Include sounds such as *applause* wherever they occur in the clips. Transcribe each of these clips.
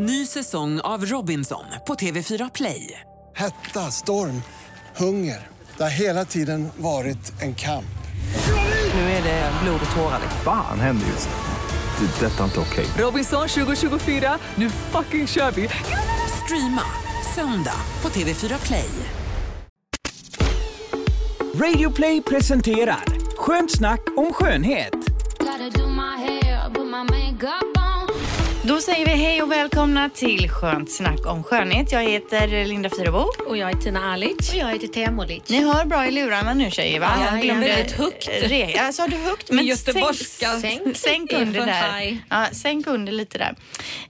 Ny säsong av Robinson på TV4 Play. Hetta, storm, hunger. Det har hela tiden varit en kamp. Nu är det blod och tårar. Fan händer just nu. Det. är Detta är inte okej. Robinson 2024, nu fucking kör vi! Streama söndag på TV4 Play. Radio Play presenterar Skönt snack om skönhet. Gotta do my hair, put my makeup on. Då säger vi hej och välkomna till Skönt snack om skönhet. Jag heter Linda Fyrebo. Och jag är Tina Alic. Och jag heter Temolic. Ni hör bra i lurarna nu tjejer va? Ja, Jag glömde- väldigt högt. Re, ja, sa du högt? Med göteborgska. Sänk, Sänk sänk under där. Ja, sänk under lite där.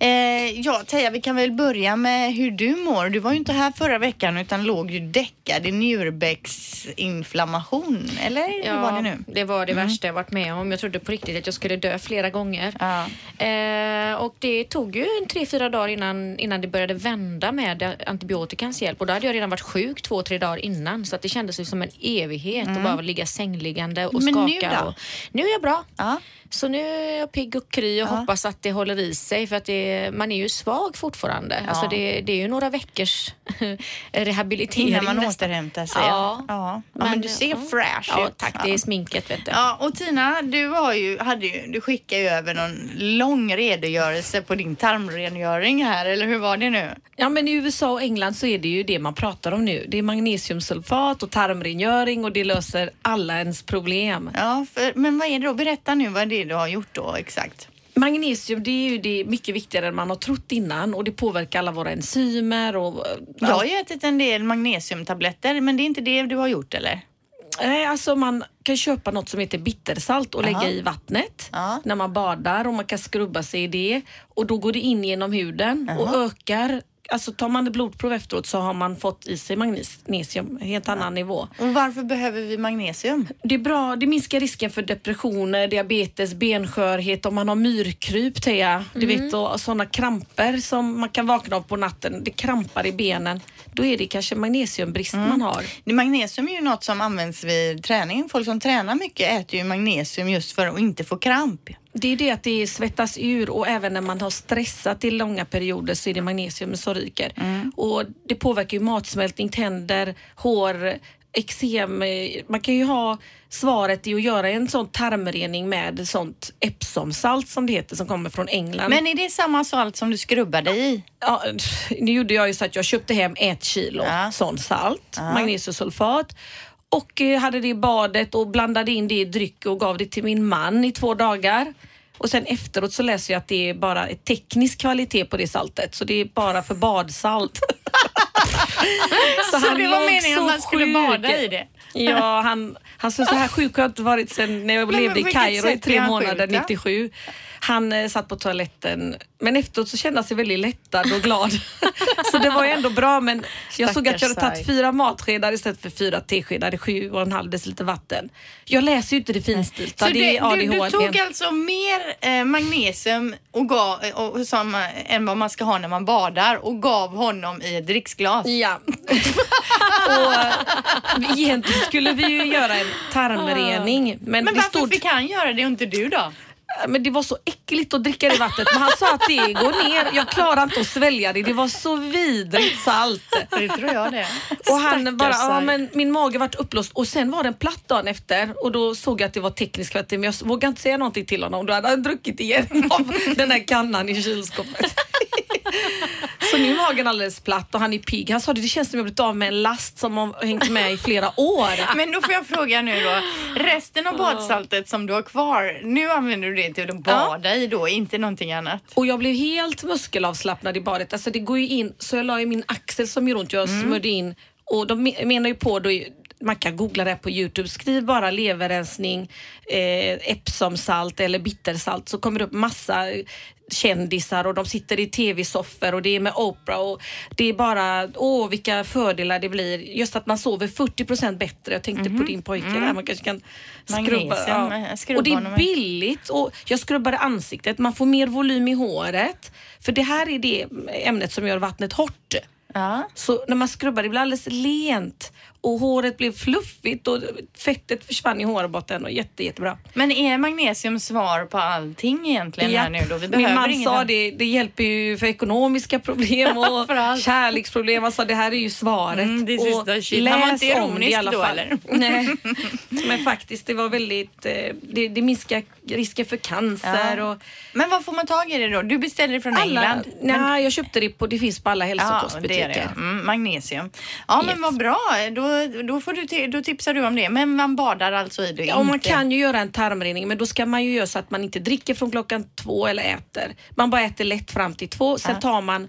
Eh, ja, Teija, vi kan väl börja med hur du mår. Du var ju inte här förra veckan utan låg ju däckad i njurbäcksinflammation. Eller hur var det nu? det var det värsta jag varit med om. Jag trodde på riktigt att jag skulle dö flera gånger. Ja. Eh, och det tog ju en tre, fyra dagar innan, innan det började vända med antibiotikans hjälp. Och då hade jag redan varit sjuk två, tre dagar innan. Så att det kändes ju som en evighet att bara ligga sängliggande och Mm. Men nu skaka. då? Och, nu är jag bra. Ja. Så nu är jag pigg och kry och hoppas att det håller i sig för att det, man är ju svag fortfarande. Ja. Alltså det, det är ju några veckors *laughs* rehabilitering. Innan man nästan. återhämtar sig. Ja. ja. ja men, du ser ja. fresh Ja, ut. tack. Det är sminket vet du. Ja, och Tina, du, har ju, hade ju, du skickade ju över någon lång redogörelse på din tarmrengöring här, eller hur var det nu? Ja men i USA och England så är det ju det man pratar om nu. Det är magnesiumsulfat och tarmrengöring och det löser alla ens problem. Ja, för, men vad är det då? Berätta nu vad det är du har gjort då exakt. Magnesium det är ju det mycket viktigare än man har trott innan och det påverkar alla våra enzymer och Jag har ju ätit en del magnesiumtabletter, men det är inte det du har gjort eller? Nej, alltså man kan köpa något som heter bittersalt och lägga i vattnet Ja. när man badar och man kan skrubba sig i det och då går det in genom huden och ökar Alltså tar man ett blodprov efteråt så har man fått i sig magnesium, helt annan nivå. Och varför behöver vi magnesium? Det är bra, det minskar risken för depressioner, diabetes, benskörhet, om man har myrkryp, Thea, du vet, och sådana kramper som man kan vakna av på natten. Det krampar i benen. Då är det kanske magnesiumbrist man har. Det- Magnesium är ju något som används vid träning. Folk som tränar mycket äter ju magnesium just för att inte få kramp. Det är det att det svettas ur och även när man har stressat i långa perioder så är det magnesium som ryker. Och det påverkar ju matsmältning, tänder, hår, eksem. eh, Man kan ju ha svaret i att göra en sån tarmrening med sånt Epsomsalt som det heter som kommer från England. Men är det samma salt som du skrubbade i? Ja, *laughs* nu gjorde jag ju så att jag köpte hem ett kilo Ja. sån salt, magnesiumsulfat och eh, hade det i badet och blandade in det i dryck och gav det till min man i två dagar. Och sen efteråt så läser jag att det är bara teknisk kvalitet på det saltet, så det är bara för badsalt. *laughs* Så, det var meningen så att man skulle sjuk. bada i det? Ja, han, han så, så här sjuk har jag inte varit sen när jag Men levde i Kairo i tre månader, sjuk, då? 97. Han eh, satt på toaletten, men efteråt så kände han sig väldigt lättad och glad. *laughs* så det var ju ändå bra, men jag såg att jag hade Stackars tagit fyra matskedar istället för fyra teskedar i sju och en halv deciliter vatten. Jag läser ju inte det finstilta, Så det det, är du, du ADHD. tog alltså mer eh, magnesium och gav, och, som, eh, än vad man ska ha när man badar och gav honom i ett dricksglas? Ja. *laughs* och eh, egentligen skulle vi ju göra en tarmrening. Men, Men det varför stod... fick han göra det och inte du då? Men det var så äckligt att dricka det vattnet. Men han sa att det går ner. Jag klarar inte att svälja det. Det var så vidrigt salt. Det tror jag det. Och han bara, ja men min mage vart uppblåst och sen var den platt dagen efter och då såg jag att det var teknisk kvalitet men jag vågade inte säga någonting till honom. Då hade han druckit igen av den här kannan i kylskåpet. Så nu är magen alldeles platt och han är pigg. Han sa det, det känns som jag blivit av med en last som har hängt med i flera år. *laughs* Men då får jag fråga nu då. Resten av badsaltet som du har kvar, nu använder du det till att bada i då, inte någonting annat? Och jag blev helt muskelavslappnad i badet. Alltså det går ju in, så jag la i min axel som gör ont, jag smörjde in och de me- menar ju på då man kan googla det på Youtube. Skriv bara leverrensning, eh, Epsomsalt eller bittersalt så kommer det upp massa kändisar och de sitter i tv-soffor och det är med Oprah och det är bara, åh vilka fördelar det blir. Just att man sover 40% bättre. Jag tänkte på din pojke där, man kanske kan skrubba. Magnesium, eh, Och det är billigt och jag skrubbade ansiktet. Man får mer volym i håret. För det här är det ämnet som gör vattnet hårt. Ja. Så när man skrubbar det blir alldeles lent och håret blev fluffigt och fettet försvann i hårbotten och jätte, jättebra. Men är magnesium svar på allting egentligen här nu då? Vi Min man inget sa det, det hjälper ju för ekonomiska problem *laughs* och kärleksproblem. Han sa det här är ju svaret. Mm, this och is the shit. Han var inte läs det i ironisk alla då, fall. eller? *laughs* Nej, *laughs* men faktiskt det var väldigt, eh, det, det minskar risken för cancer Ja. och Men vad får man tag i det då? Du beställer det från alla, England? nej, jag köpte det på, det finns på alla Ja, det hälsokostbutiker. är det. Mm, magnesium. Ja, men Yes. vad bra. Då, då, får du då tipsar du om det. Men man badar alltså i det? Ja, man kan ju göra en tarmrening men då ska man ju göra så att man inte dricker från klockan två eller äter. Man bara äter lätt fram till två. Sen tar man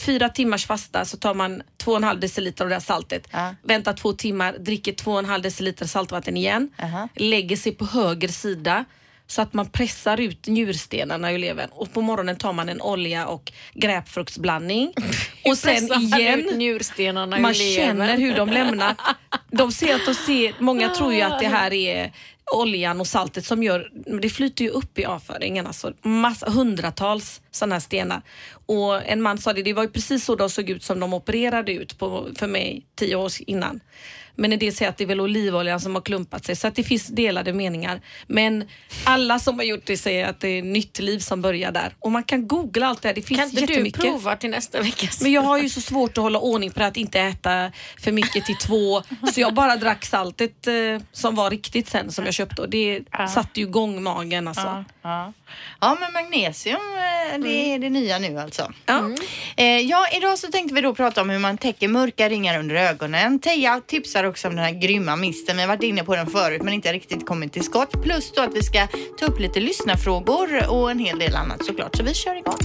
fyra timmars fasta så tar man två och en halv deciliter av det här saltet. Ja. Väntar två timmar, dricker två och en halv deciliter saltvatten igen. Aha. Lägger sig på höger sida så att man pressar ut njurstenarna ur levern och på morgonen tar man en olja och gräpfruktsblandning. *laughs* och sen igen njurstenarna man känner hur de lämnar. De ser att de ser, många tror ju att det här är oljan och saltet som gör, det flyter ju upp i avföringen. Alltså massa, hundratals sådana här stenar. Och en man sa det, det var ju precis så de såg ut som de opererade ut på, för mig tio år innan. Men en del säger att det är väl olivoljan som har klumpat sig så att det finns delade meningar. Men alla som har gjort det säger att det är nytt liv som börjar där. Och man kan googla allt det här, det finns Kan inte du prova till nästa vecka? Men jag har ju så svårt att hålla ordning på att inte äta för mycket till två. Så jag bara drack saltet eh, som var riktigt sen som jag köpte och det satte ju igång magen alltså. Ja, ja. Ja, men magnesium eh, det är det nya nu alltså. Ja. Eh, ja, idag så tänkte vi då prata om hur man täcker mörka ringar under ögonen. Teija tipsar också om den här grymma misten. Vi har varit inne på den förut men inte riktigt kommit till skott. Plus då att vi ska ta upp lite lyssnarfrågor och en hel del annat såklart. Så vi kör igång.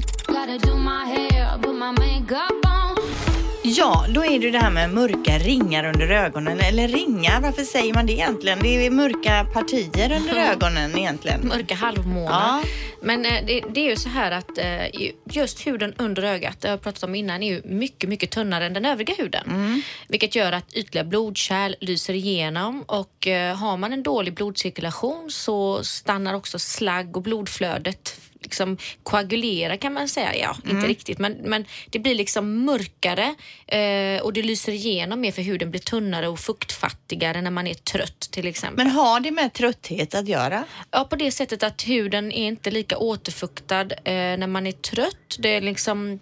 Ja, då är det det här med mörka ringar under ögonen. Eller ringar, varför säger man det egentligen? Det är mörka partier under ögonen egentligen. Mörka halvmånar. Ja. Men eh, det, det är ju så här att eh, ju- just huden under ögat, det har jag pratat om innan, är ju mycket, mycket tunnare än den övriga huden. Mm. Vilket gör att ytliga blodkärl lyser igenom och eh, har man en dålig blodcirkulation så stannar också slagg och blodflödet liksom koagulera kan man säga. Ja, Mm. inte riktigt, men, men det blir liksom mörkare eh, och det lyser igenom mer för huden blir tunnare och fuktfattigare när man är trött till exempel. Men har det med trötthet att göra? Ja, på det sättet att huden är inte lika återfuktad eh, när man är trött. Det liksom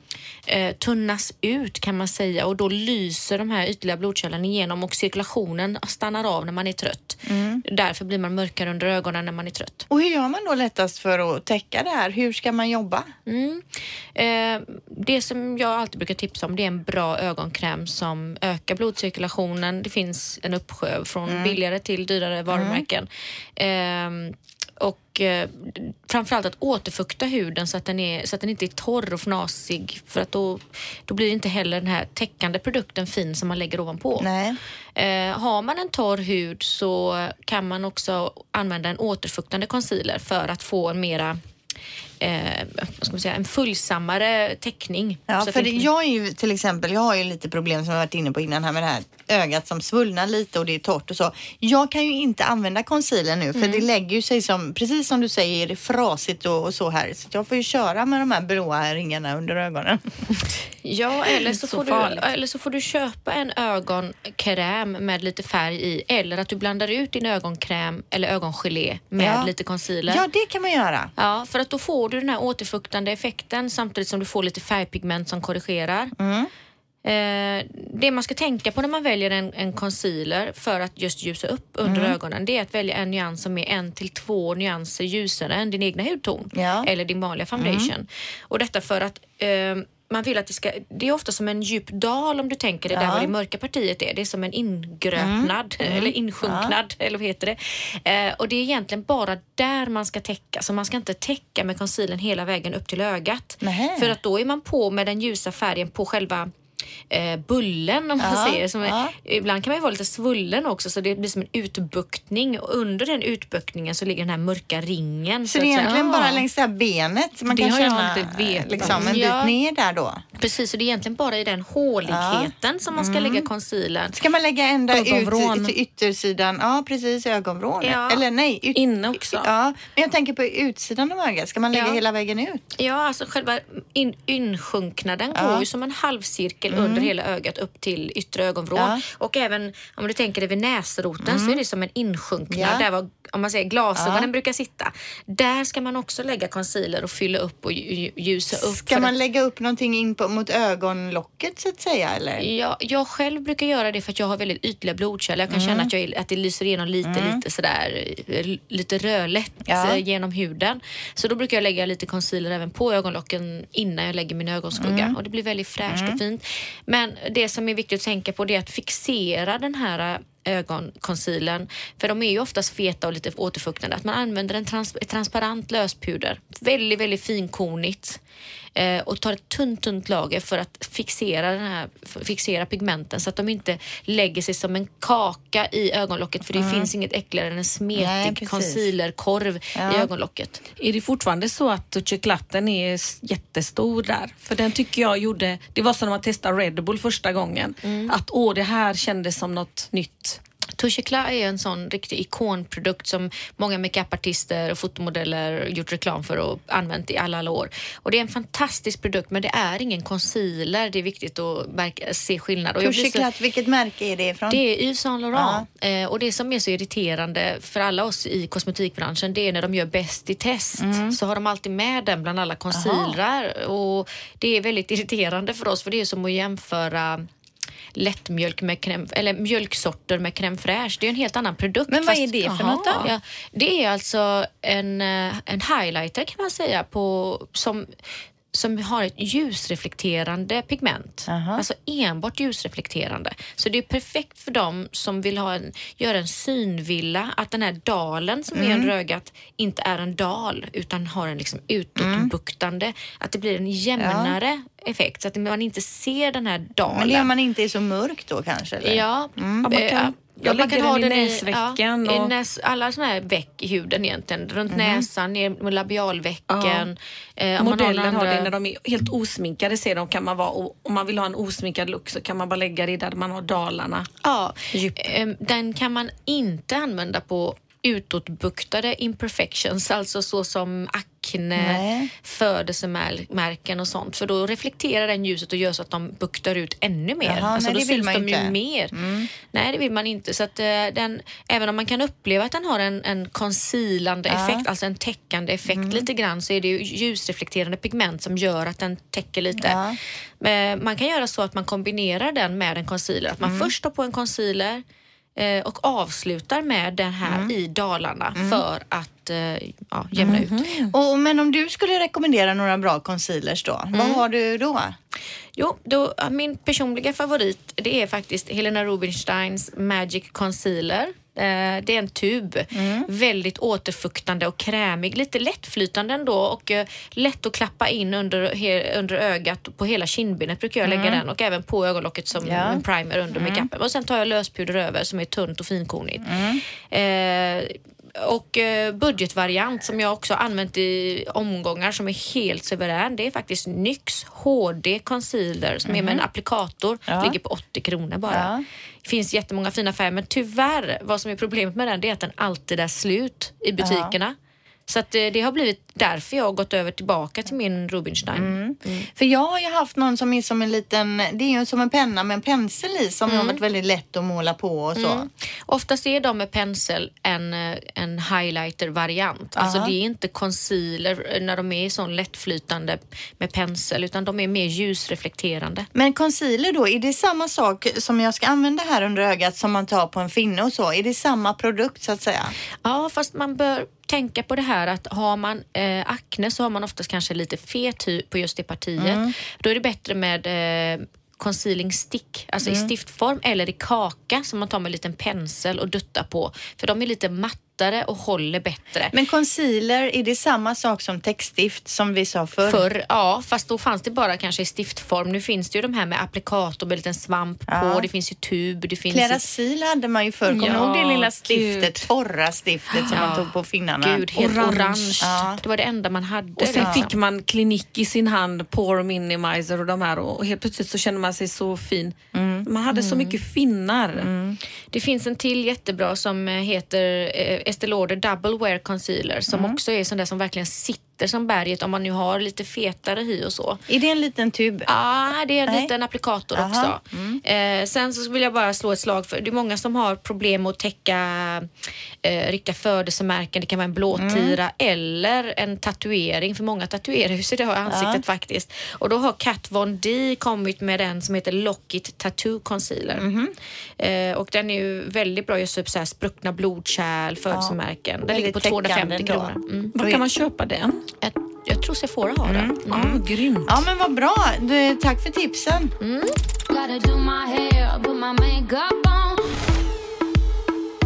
eh, tunnas ut kan man säga och då lyser de här ytliga blodkärlen igenom och cirkulationen stannar av när man är trött. Därför blir man mörkare under ögonen när man är trött. Och hur gör man då lättast för att täcka det här? Hur ska man jobba? Mm. Eh, det som jag alltid brukar tipsa om det är en bra ögonkräm som ökar blodcirkulationen. Det finns en uppsjö från billigare till dyrare varumärken. Eh, och eh, framförallt att återfukta huden så att, den är, så att den inte är torr och fnasig för att då, då blir inte heller den här täckande produkten fin som man lägger ovanpå. Nej. Eh, har man en torr hud så kan man också använda en återfuktande concealer för att få en mera eh, ska man säga, en fullsammare täckning. Ja, för inte- jag är ju till exempel, jag har ju lite problem som jag varit inne på innan här med det här ögat som svullnar lite och det är torrt och så. Jag kan ju inte använda concealer nu för det lägger ju sig som, precis som du säger, frasigt och, och så här. Så jag får ju köra med de här blåa ringarna under ögonen. Ja, *laughs* eller så, Så får du, eller så får du köpa en ögonkräm med lite färg i eller att du blandar ut din ögonkräm eller ögongelé med Ja. lite concealer. Ja, det kan man göra. Ja, för att då får du den här återfuktande effekten samtidigt som du får lite färgpigment som korrigerar. Eh, det man ska tänka på när man väljer en, en concealer för att just ljusa upp under ögonen det är att välja en nyans som är en till två nyanser ljusare än din egna hudton Ja. eller din vanliga foundation. Och detta för att eh, man vill att det ska, det är ofta som en djup dal om du tänker det där Ja. vad det mörka partiet är. Det är som en ingröpnad eller insjunknad eller vad heter det. Eh, och det är egentligen bara där man ska täcka. Så man ska inte täcka med concealern hela vägen upp till ögat. Nähä. För att då är man på med den ljusa färgen på själva eh, bullen om man Ja, säger. Som är, ja. Ibland kan man ju vara lite svullen också så det blir som en utbuktning och under den utbuktningen så ligger den här mörka ringen. Så att det är egentligen bara längs det här benet man Det kan känna liksom, en bit Ja. ner där då? Precis, och det är egentligen bara i den håligheten som man ska lägga concealern. Ska man lägga ända Ögonvrån. ut till yttersidan? Ja, precis, ögonvrån. Ja. Eller nej, ut, Inne också. Ja, men jag tänker på utsidan av ögat. Ska man lägga Ja. hela vägen ut? Ja, alltså själva in, insjunknaden Ja. går ju som en halvcirkel under hela ögat upp till yttre ögonvrån. Ja. Och även om du tänker dig vid näsroten så är det som en insjunknad Ja. där var, om man säger glasögonen Ja. brukar sitta. Där ska man också lägga concealer och fylla upp och lju- ljusa upp. Ska man att- lägga upp någonting in på, mot ögonlocket så att säga? Eller? Ja, jag själv brukar göra det för att jag har väldigt ytliga blodkärl. Jag kan känna att, jag, att det lyser igenom lite, lite sådär, eh, lite rödlätt eh, genom huden. Så då brukar jag lägga lite concealer även på ögonlocken innan jag lägger min ögonskugga och det blir väldigt fräscht och fint. Men det som är viktigt att tänka på det är att fixera den här eh, ögonconcealern, för de är ju oftast feta och lite återfuktande, att man använder en trans ett transparent löspuder, väldigt, väldigt finkornigt eh, och tar ett tunt, tunt lager för att fixera, den här, fixera pigmenten så att de inte lägger sig som en kaka i ögonlocket för det finns inget äckligare än en Nej, smetig precis. concealerkorv Ja. i ögonlocket. Är det fortfarande så att chokladen är jättestor där? För den tycker jag gjorde, det var som när man testade Red Bull första gången. Att åh, det här kändes som något nytt. Touche Eclat är en sån riktig ikonprodukt som många makeupartister och fotomodeller gjort reklam för och använt i alla, alla år. Och det är en fantastisk produkt men det är ingen concealer. Det är viktigt att märka, se skillnad. Och jag blir så- Touche vilket märke är det ifrån? det är Yves Saint Laurent. Eh, och det som är så irriterande för alla oss i kosmetikbranschen det är när de gör Bäst i test så har de alltid med den bland alla concealrar. Och det är väldigt *laughs* irriterande för oss för det är som att jämföra lättmjölk med crème, eller mjölksorter med crème fraîche. Det är en helt annan produkt. Men vad fast- är det för Jaha. något då? Ja, det är alltså en, eh, en highlighter kan man säga på, som som har ett ljusreflekterande pigment. Aha. Alltså enbart ljusreflekterande. Så det är perfekt för dem som vill ha en, göra en synvilla, att den här dalen som Mm. är under ögat inte är en dal utan har en liksom utåtbuktande, att det blir en jämnare effekt så att man inte ser den här dalen. Men det man inte är så mörkt då kanske? Eller? Ja, Ja, kan- eh, jag man lägger kan ha den i den näsvecken ja, i och- näs, alla såna här veck i huden egentligen. Runt näsan, ner med labialvecken. Eh, om man Modellen har, det andra- när de är helt osminkade ser de kan man vara och om man vill ha en osminkad look så kan man bara lägga det där man har dalarna. Ja, Djup. ehm, den kan man inte använda på utåtbuktade imperfections, alltså så som akne, Nej. födelsemärken och sånt. För då reflekterar den ljuset och gör så att de buktar ut ännu mer. Jaha, alltså nej, då det vill syns man de ju inte. Mm. mer. Nej, det vill man inte. Så att, eh, den, även om man kan uppleva att den har en, en concealande effekt, alltså en täckande effekt Mm. lite grann, så är det ju ljusreflekterande pigment som gör att den täcker lite. Ja. Eh, Man kan göra så att man kombinerar den med en concealer. Att man Mm. först tar på en concealer och avslutar med den här Mm. i dalarna för att eh, ja, jämna ut. Och, men om du skulle rekommendera några bra concealers då, Mm. vad har du då? Jo, då, min personliga favorit det är faktiskt Helena Rubinsteins Magic Concealer. Eh, det är en tub. Mm. Väldigt återfuktande och krämig. Lite lättflytande ändå och eh, lätt att klappa in under, under ögat. På hela kindbenet brukar jag lägga den och även på ögonlocket som Mm. Ja. Mm. en primer under makeupen. Och sen tar jag löspuder över som är tunt och finkornigt. Eh, och eh, budgetvariant som jag också använt i omgångar som är helt suverän. Det är faktiskt NYX HD Concealer som är med en applikator. Mhm. Ja. Ligger på 80 kronor bara. Ja. Det finns jättemånga fina färger men tyvärr vad som är problemet med den det är att den alltid är slut i butikerna. Så att, eh, det har blivit därför jag har gått över tillbaka till min Rubinstein. Mm. För jag har ju haft någon som är som en liten, det är ju som en penna med en pensel i som har varit väldigt lätt att måla på och så. Mm. Oftast är de med pensel en, eh, en highlighter-variant. Alltså det är inte concealer eh, när de är sån lättflytande med pensel utan de är mer ljusreflekterande. Men concealer då, är det samma sak som jag ska använda här under ögat som man tar på en finne och så? Är det samma produkt så att säga? Ja, fast man bör tänka på det här att har man eh, akne så har man oftast kanske lite fet hy på just det partiet. Mm. Då är det bättre med eh, concealing stick, alltså Mm. i stiftform eller i kaka som man tar med en liten pensel och duttar på. För de är lite matta lättare och håller bättre. Men concealer, är det samma sak som täckstift som vi sa förr? Förr, ja, fast då fanns det bara kanske i stiftform. Nu finns det ju de här med applikator med en liten svamp Ja. på. Det finns ju tub. Det finns hade man ju förr. Kommer Ja, ihåg det lilla gud. stiftet, torra stiftet som Ja. man tog på finnarna? Gud, helt Orange. orange. Ja. Det var det enda man hade. Och sen liksom. fick man klinik i sin hand, pore minimizer och de här och helt plötsligt så känner man sig så fin. Man hade så mycket finnar. Det finns en till jättebra som eh, heter eh, Estée Lauder Double Wear Concealer som också är sån där som verkligen sitter som berget om man nu har lite fetare hy och så. Är det en liten tub? Ja, det är en Nej. liten applikator Aha. också. Eh, sen så vill jag bara slå ett slag för, det är många som har problem att täcka eh, riktiga födelsemärken. Det kan vara en blåtira eller en tatuering, för många tatuerar ju sig det har ansiktet faktiskt. Och då har Kat Von D kommit med den som heter Lockit Tattoo Concealer. Eh, och den är ju väldigt bra just upp så här spruckna blodkärl, födelsemärken. Den ligger på Väldigt 250 täckande då. kronor. Mm. Var kan man köpa den? Jag, jag tror Sephora har den. Mm. Ja, grymt. Ja, men vad bra. Du, tack för tipsen. Gotta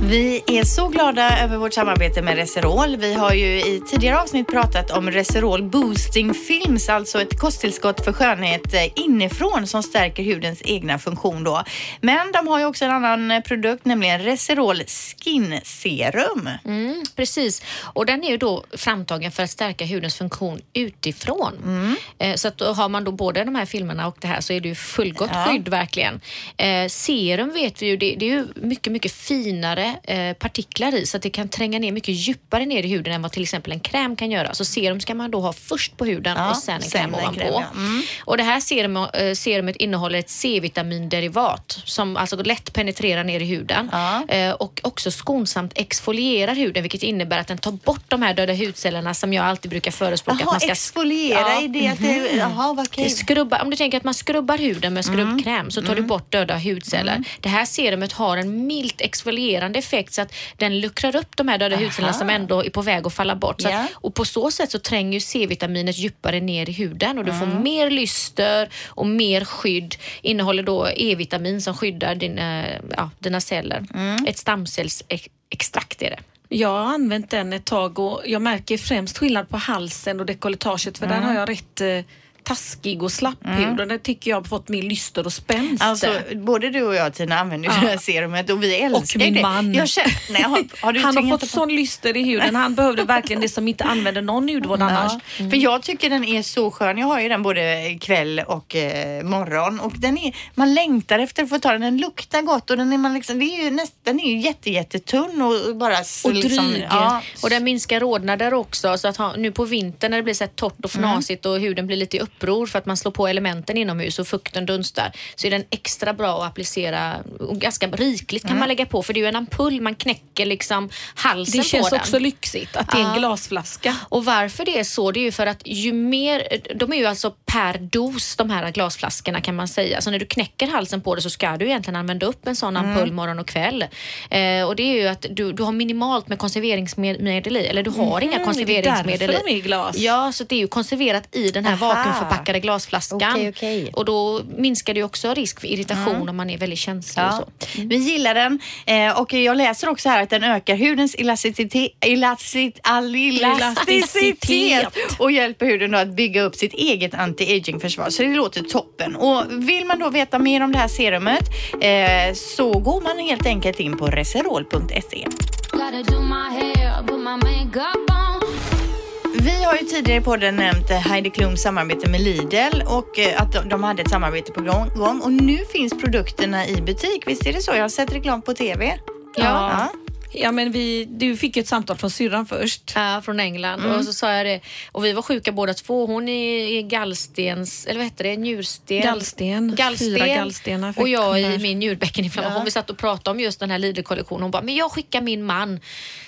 Vi är så glada över vårt samarbete med Reserol. Vi har ju i tidigare avsnitt pratat om Reserol Boosting Films, alltså ett kosttillskott för skönhet eh, inifrån som stärker hudens egna funktion då. Men de har ju också en annan produkt, nämligen Reserol Skin Serum. Mm, precis. Och den är ju då framtagen för att stärka hudens funktion utifrån. Mm. Eh, så att då har man då både de här filmerna och det här så är det ju fullgott Ja. skydd verkligen. Eh, serum vet vi ju, det, det är ju mycket, mycket finare eh, partiklar i så att det kan tränga ner mycket djupare ner i huden än vad till exempel en kräm kan göra. Så serum ska man då ha först på huden Ja, och sen en sen kräm ovanpå. kräm, ja. Mm. Och det här serum, eh, serumet innehåller ett C-vitaminderivat som alltså lätt penetrerar ner i huden Ja. eh, och också skonsamt exfolierar huden vilket innebär att den tar bort de här döda hudcellerna som jag alltid brukar förespråka. att Jaha, man ska exfoliera i det att det... Jaha, vad det kul. skrubbar, om du tänker att man skrubbar huden med skrubbkräm så tar du bort döda hudceller. Det här serumet har en milt exfolierande effekt så att den luckrar upp de här döda hudcellerna som ändå är på väg att falla bort. Ja. att, och på så sätt så tränger ju C-vitaminet djupare ner i huden och du får mer lyster och mer skydd. Innehåller då E-vitamin som skyddar dina, ja, dina celler. Ett stamcellsextrakt är det. Jag har använt den ett tag och jag märker främst skillnad på halsen och dekolletaget för där har jag rätt eh, taskig och slapp hud och där tycker jag har fått mer lyster och spänst. Alltså, både du och jag Tina använder ju det här serumet och vi älskar min det. man. Jag känner, nej, har, har *laughs* han har fått på- sån lyster i huden. Han behövde verkligen det som inte använder någon hudvård annars. Ja, För jag tycker den är så skön. Jag har ju den både kväll och eh, morgon och den är, man längtar efter att få ta den. Den luktar gott och den är, man liksom, det är ju näst, den är ju jätte, jättetunn och bara Och liksom, dryg. ja, Och den minskar rodnader också. Så att ha, nu på vintern när det blir så torrt och fnasigt och huden blir lite i uppror för att man slår på elementen inomhus och fukten dunstar så är den extra bra att applicera och ganska rikligt kan man lägga på för det är ju en ampull, man knäcker liksom halsen Det känns på också den. lyxigt att det är en glasflaska. Och varför det är så, det är ju för att ju mer, de är ju alltså per dos de här glasflaskorna kan man säga. Så när du knäcker halsen på det så ska du egentligen använda upp en sån ampull morgon och kväll. Eh, och det är ju att du, du har minimalt med konserveringsmedel i, eller du har inga Mhm, konserveringsmedel det är därför i. de är i glas. Ja, så det är ju konserverat i den här Aha. Vakuumförpackade glasflaskan. Okej, okej. Och då minskar det ju också risk för irritation om man är väldigt känslig och Ja, så. vi gillar den eh, och jag läser också här att den ökar hudens elasticitet, elastit, all elasticitet och hjälper huden då att bygga upp sitt eget anti-aging-försvar. Så det låter toppen. Och vill man då veta mer om det här serumet eh, så går man helt enkelt in på reserol.se. Vi har ju tidigare på podden nämnt eh, Heidi Klums samarbete med Lidl och eh, att de- de hade ett samarbete på gång och nu finns produkterna i butik. Visst är det så? Jag har sett reklam på TV. Ja. Ja, men vi, du fick ju ett samtal från syrran först. Ja, från England. Och så sa jag det. Och vi var sjuka båda två. Hon är i gallstens, eller vad heter det, njursten? Gallsten. Gallsten. Fyra gallstenar fick Och jag i min njurbäckeninflammation. Vi satt och pratade om just den här Lidl-kollektionen. Hon bara, men jag skickar min man.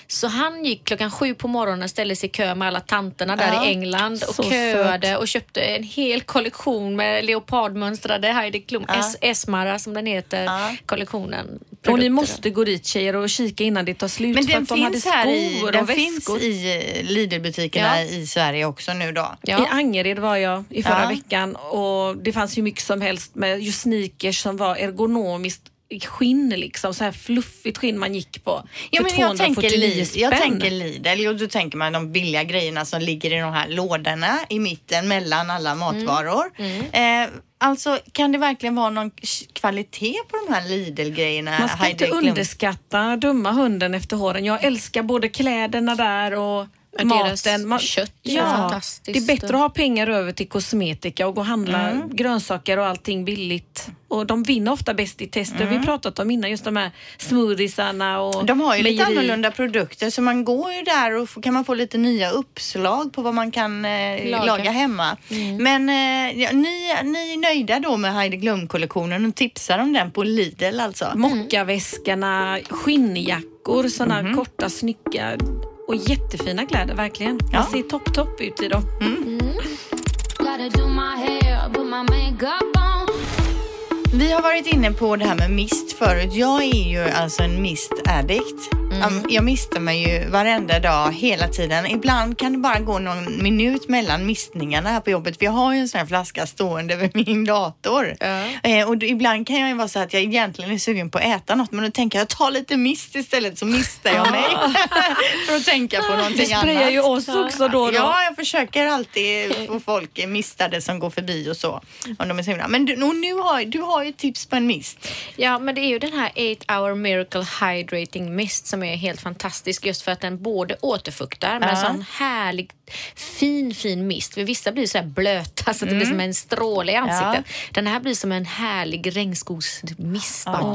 Så han gick klockan sju på morgonen, ställde sig i kö med alla tanterna där Ja, i England och köade och köpte en hel kollektion med leopardmönstrade Heidi Klum, Es- Esmara som den heter, Ja. kollektionen. Och ni Produkter. måste gå dit tjejer och kika innan det tar slut. Men för den de hade finns här i, den finns i eh, Lidl-butikerna Ja. i Sverige också nu då. Ja. I Angered var jag i förra Ja. veckan och det fanns ju mycket som helst med just sneakers som var ergonomiskt skinn liksom, så här fluffigt skinn man gick på Ja, för men jag, tänker 249 Lidl, spänn. jag tänker Lidl och då tänker man de billiga grejerna som ligger i de här lådorna i mitten mellan alla matvaror. Eh, alltså kan det verkligen vara någon kvalitet på de här Lidl-grejerna? Man ska inte underskatta dumma hunden efter håren. Jag älskar både kläderna där och maten. Man- kött är ja, fantastiskt. Det är bättre att ha pengar över till kosmetika och gå och handla Mm. grönsaker och allting billigt. Och de vinner ofta bäst i tester. Vi har pratat om innan, just de här smoothiesarna och Mm. De har ju lite mejeri. annorlunda produkter så man går ju där och kan man få lite nya uppslag på vad man kan eh, laga. Laga. hemma. Men eh, ja, ni, ni är nöjda då med Heidi Glum-kollektionen och tipsar om den på Lidl alltså? Mockaväskorna, skinnjackor, såna Mhm. korta snygga och jättefina kläder verkligen. Man Ja. ser topp topp ut i dem. Gotta do Vi har varit inne på det här med mist förut. Jag är ju alltså en mist-addict. Um, Jag mistar mig ju varenda dag, hela tiden. Ibland kan det bara gå någon minut mellan mistningarna här på jobbet. Jag har ju en sån här flaska stående vid min dator. Eh, och ibland kan jag ju vara så att jag egentligen är sugen på att äta något men då tänker jag, tar lite mist istället så mistar jag mig. *laughs* för att tänka på någonting Det annat. sprayar ju oss också då då. Ja, jag försöker alltid få folk mistade som går förbi och så. Om de är sugna. Men du, nu har, du har ju tips på en mist. Ja, men det är ju den här 8 hour miracle hydrating mist som är helt fantastisk just för att den både återfuktar med Ja. sån härlig fin, fin mist. För vissa blir så här blöta så att det blir som en stråle i ansiktet. Den här blir som en härlig regnskogsmist. bara.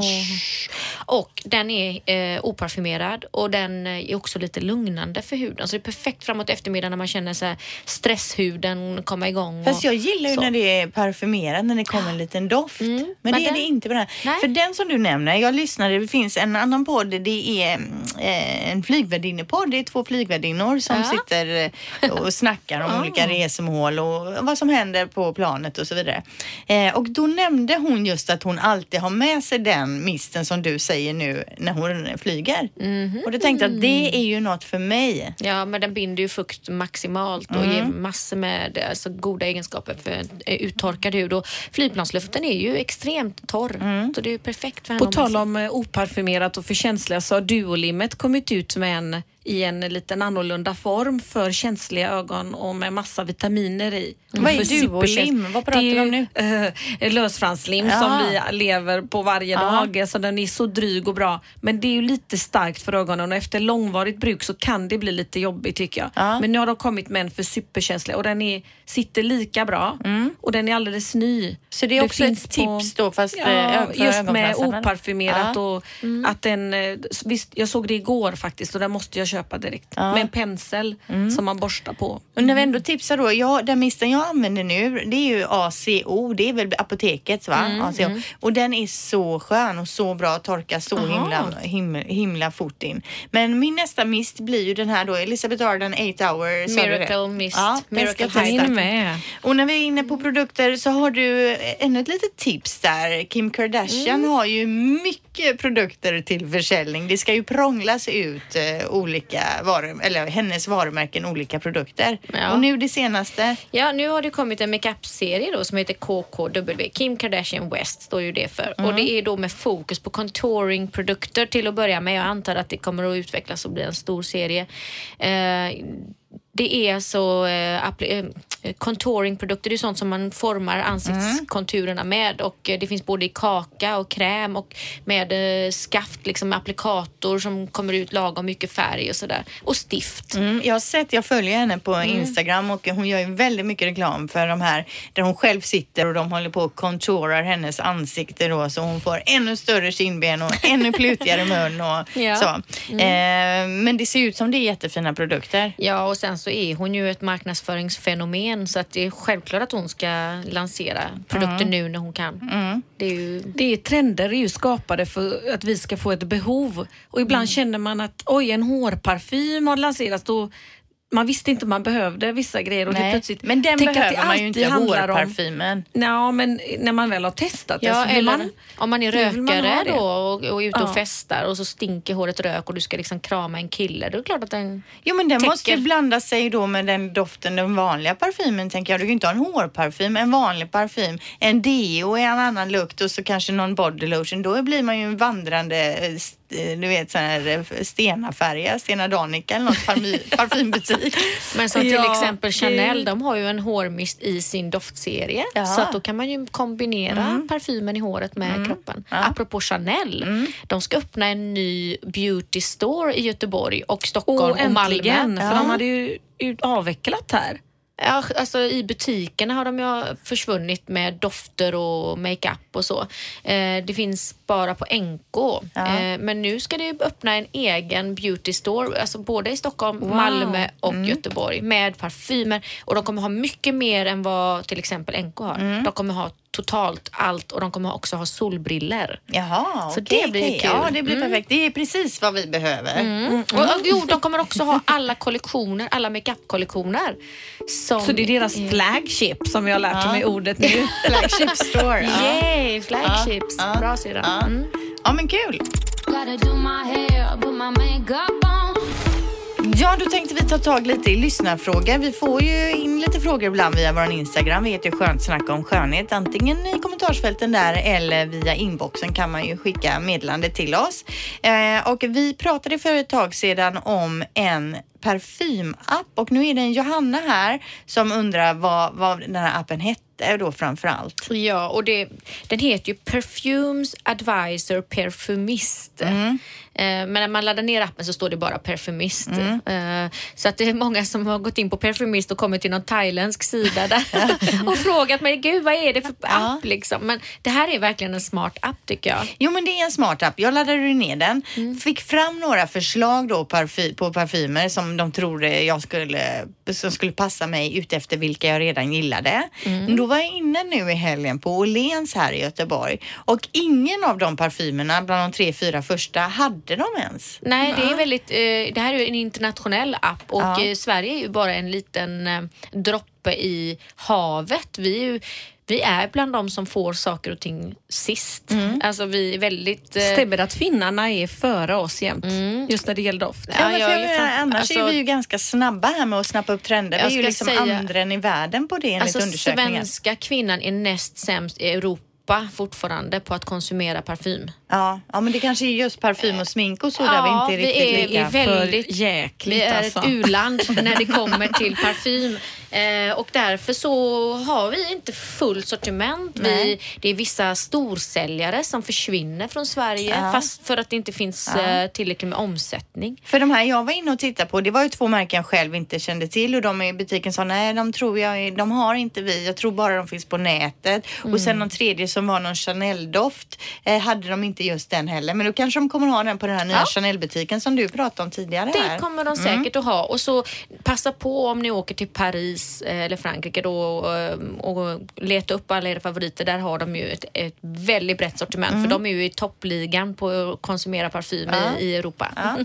Och den är eh, oparfymerad och den eh, är också lite lugnande för huden. Så det är perfekt framåt eftermiddagen när man känner så här stresshuden komma igång. Fast jag gillar ju när det är parfymerat, när det kommer en liten doft. Men, Men det är den- det inte på den här. För den som du nämner, jag lyssnade, det finns en annan podd, det är eh, en flygvärdinnepodd. Det är två flygvärdinnor som Ja. sitter eh, och snackar om *laughs* olika resmål och vad som händer på planet och så vidare. Eh, och då nämnde hon just att hon alltid har med sig den misten som du säger nu när hon flyger. Och då tänkte jag att det är ju något för mig. Ja, men den binder ju fukt maximalt och Mm. ger massor med alltså, goda egenskaper för uttorkad hud. Och flygplansluften är ju extremt torr, Mm. så det är perfekt för henne På tal om eh, oparfymerat och för känsliga så har Duolimmet kommit ut med en i en liten annorlunda form för känsliga ögon och med massa vitaminer i. Vad är Duolim? Vad pratar det vi om ju, eh, lösfranslim Ja. som vi lever på varje dag. Alltså den är så dryg och bra. Men det är ju lite starkt för ögonen och efter långvarigt bruk så kan det bli lite jobbigt tycker jag. Ja. Men nu har de kommit med en för superkänsliga och den är, sitter lika bra och den är alldeles ny. Mm. Så det är också finns ett tips då fast eh, Ja, för just med Ja. och att den, eh, visst, jag såg det igår faktiskt och den måste jag köpa direkt. Ja. Mm. Med en pensel som man borstar på. Och när vi ändå tipsar då, ja, den misten jag använder nu det är ju ACO, det är väl apotekets va? ACO. Och den är så skön och så bra att torka så himla, himla, himla fort in. Men min nästa mist blir ju den här då, Elizabeth Arden 8 hour. Miracle Mist. Ja, Miracle med. Och när vi är inne på produkter så har du ännu ett litet tips där. Kim Kardashian har ju mycket produkter till försäljning. Det ska ju prånglas ut eh, olika varor, eller hennes varumärken, olika produkter. Ja. Och nu det senaste. Ja, nu har det kommit en makeup-serie då som heter KKW. Kim Kardashian West står ju det för. Mm. Och det är då med fokus på contouring-produkter till att börja med. Jag antar att det kommer att utvecklas och bli en stor serie. Eh, det är alltså eh, eh, contouring-produkter, det är sånt som man formar ansiktskonturerna med och eh, det finns både i kaka och kräm och med eh, skaft, liksom med applikator som kommer ut lagom mycket färg och sådär. Och stift. Mm, jag har sett, jag följer henne på Instagram och hon gör ju väldigt mycket reklam för de här där hon själv sitter och de håller på och contourar hennes ansikte då så hon får ännu större kindben och *laughs* ännu plutigare mun och Ja. så. Eh, men det ser ut som det är jättefina produkter. Ja, och sen så är hon ju ett marknadsföringsfenomen så att det är självklart att hon ska lansera produkter nu när hon kan. Det är ju... Det är trender är ju skapade för att vi ska få ett behov. Och ibland känner man att oj en hårparfym har lanserats. Då man visste inte man behövde vissa grejer och Nej. plötsligt... Men den tänk att det behöver man ju inte, handlar om- men när man väl har testat det Ja, så vill man... om man är man rökare det. då och, och är ute och Ja. festar och så stinker håret rök och du ska liksom krama en kille. Då är det klart att den Jo men den täcker. måste ju blanda sig då med den doften, den vanliga parfymen tänker jag. Du kan ju inte ha en hårparfym, en vanlig parfym, en deo i en annan lukt och så kanske någon body lotion. Då blir man ju en vandrande, eh, du vet sån här eh, Stena-färja, Stena Danica eller något parmy- *laughs* parfymbutik. Men som till Ja, exempel Chanel, de har ju en hårmist i sin doftserie. Ja. Så att då kan man ju kombinera parfymen i håret med kroppen. Apropå Chanel, de ska öppna en ny beauty store i Göteborg och Stockholm Och och, Malmö. för de hade ju avvecklat här. Ja, alltså I butikerna har de ju försvunnit med dofter och makeup och så. Eh, det finns bara på NK. Eh, men nu ska det öppna en egen beauty store, alltså både i Stockholm, Malmö och Göteborg med parfymer. Och de kommer ha mycket mer än vad till exempel NK har. De kommer ha totalt allt och de kommer också ha solbriller. Jaha, Så okej, det blir okej. kul. Ja, det blir perfekt. Det är precis vad vi behöver. Mm. Och, och, jo, de kommer också ha alla kollektioner, alla makeup-kollektioner. Så det är deras flagship som vi har lärt mig ordet nu. *laughs* Flagship store. Ja. Yay, flagships. Ja, ja, Bra syrran. ja. Mm. ja, men kul. Ja, då tänkte vi ta tag lite i lyssnarfrågor. Vi får ju in lite frågor ibland via vår Instagram. Vi heter ju Skönt snack om skönhet. Antingen i kommentarsfälten där eller via inboxen kan man ju skicka meddelande till oss. Eh, och vi pratade för ett tag sedan om en parfymapp och nu är det en Johanna här som undrar vad, vad den här appen hette då framför allt. Ja, och det, den heter ju Perfumes Advisor Perfumist. Mm. Eh, Men när man laddar ner appen så står det bara Perfumist. Mm. Eh, Så att det är många som har gått in på Perfumist och kommit till någon thailändsk sida där *laughs* och frågat mig, gud vad är det för app liksom? Men det här är verkligen en smart app tycker jag. Jo men det är en smart app. Jag laddade ner den. Fick fram några förslag då parfy på parfymer som de tror jag skulle, som skulle passa mig utefter vilka jag redan gillade. Men Då var jag inne nu i helgen på Åhléns här i Göteborg och ingen av de parfymerna bland de tre, fyra första hade de ens. Nej, det är väldigt, eh, det här är ju en internationell app och Ja. eh, Sverige är ju bara en liten eh, droppe i havet. Vi är ju vi är bland de som får saker och ting sist. Mm. Alltså vi är väldigt... eh, Stämmer det att finnarna är före oss jämt? Just när det gäller doft. Ja, men jag jag fan- annars alltså- är vi ju ganska snabba här med att snappa upp trender. Vi Jag är ju liksom säga- andra i världen på det enligt Alltså undersökningen. svenska kvinnan är näst sämst i Europa fortfarande på att konsumera parfym. Ja, ja, men det kanske är just parfym och smink och så där vi Ja, inte är vi riktigt är- vi lika. är väldigt- jäkligt Vi är alltså. ett u-land när det kommer till parfym. *laughs* Eh, och därför så har vi inte fullt sortiment. Vi, det är vissa storsäljare som försvinner från Sverige Ja. fast för att det inte finns eh, tillräckligt med omsättning. För de här jag var inne och tittade på, det var ju två märken jag själv inte kände till och de i butiken sa nej, de tror jag, de har inte vi. Jag tror bara de finns på nätet. Och sen någon tredje som var någon Chanel-doft eh, hade de inte just den heller. Men då kanske de kommer ha den på den här nya Ja. Chanel-butiken som du pratade om tidigare Det här. kommer de säkert att ha. Och så passa på om ni åker till Paris eh, eller Frankrike då eh, och leta upp alla era favoriter. Där har de ju ett, ett väldigt brett sortiment för de är ju i toppligan på att konsumera parfym Ja. i, i Europa. Ja.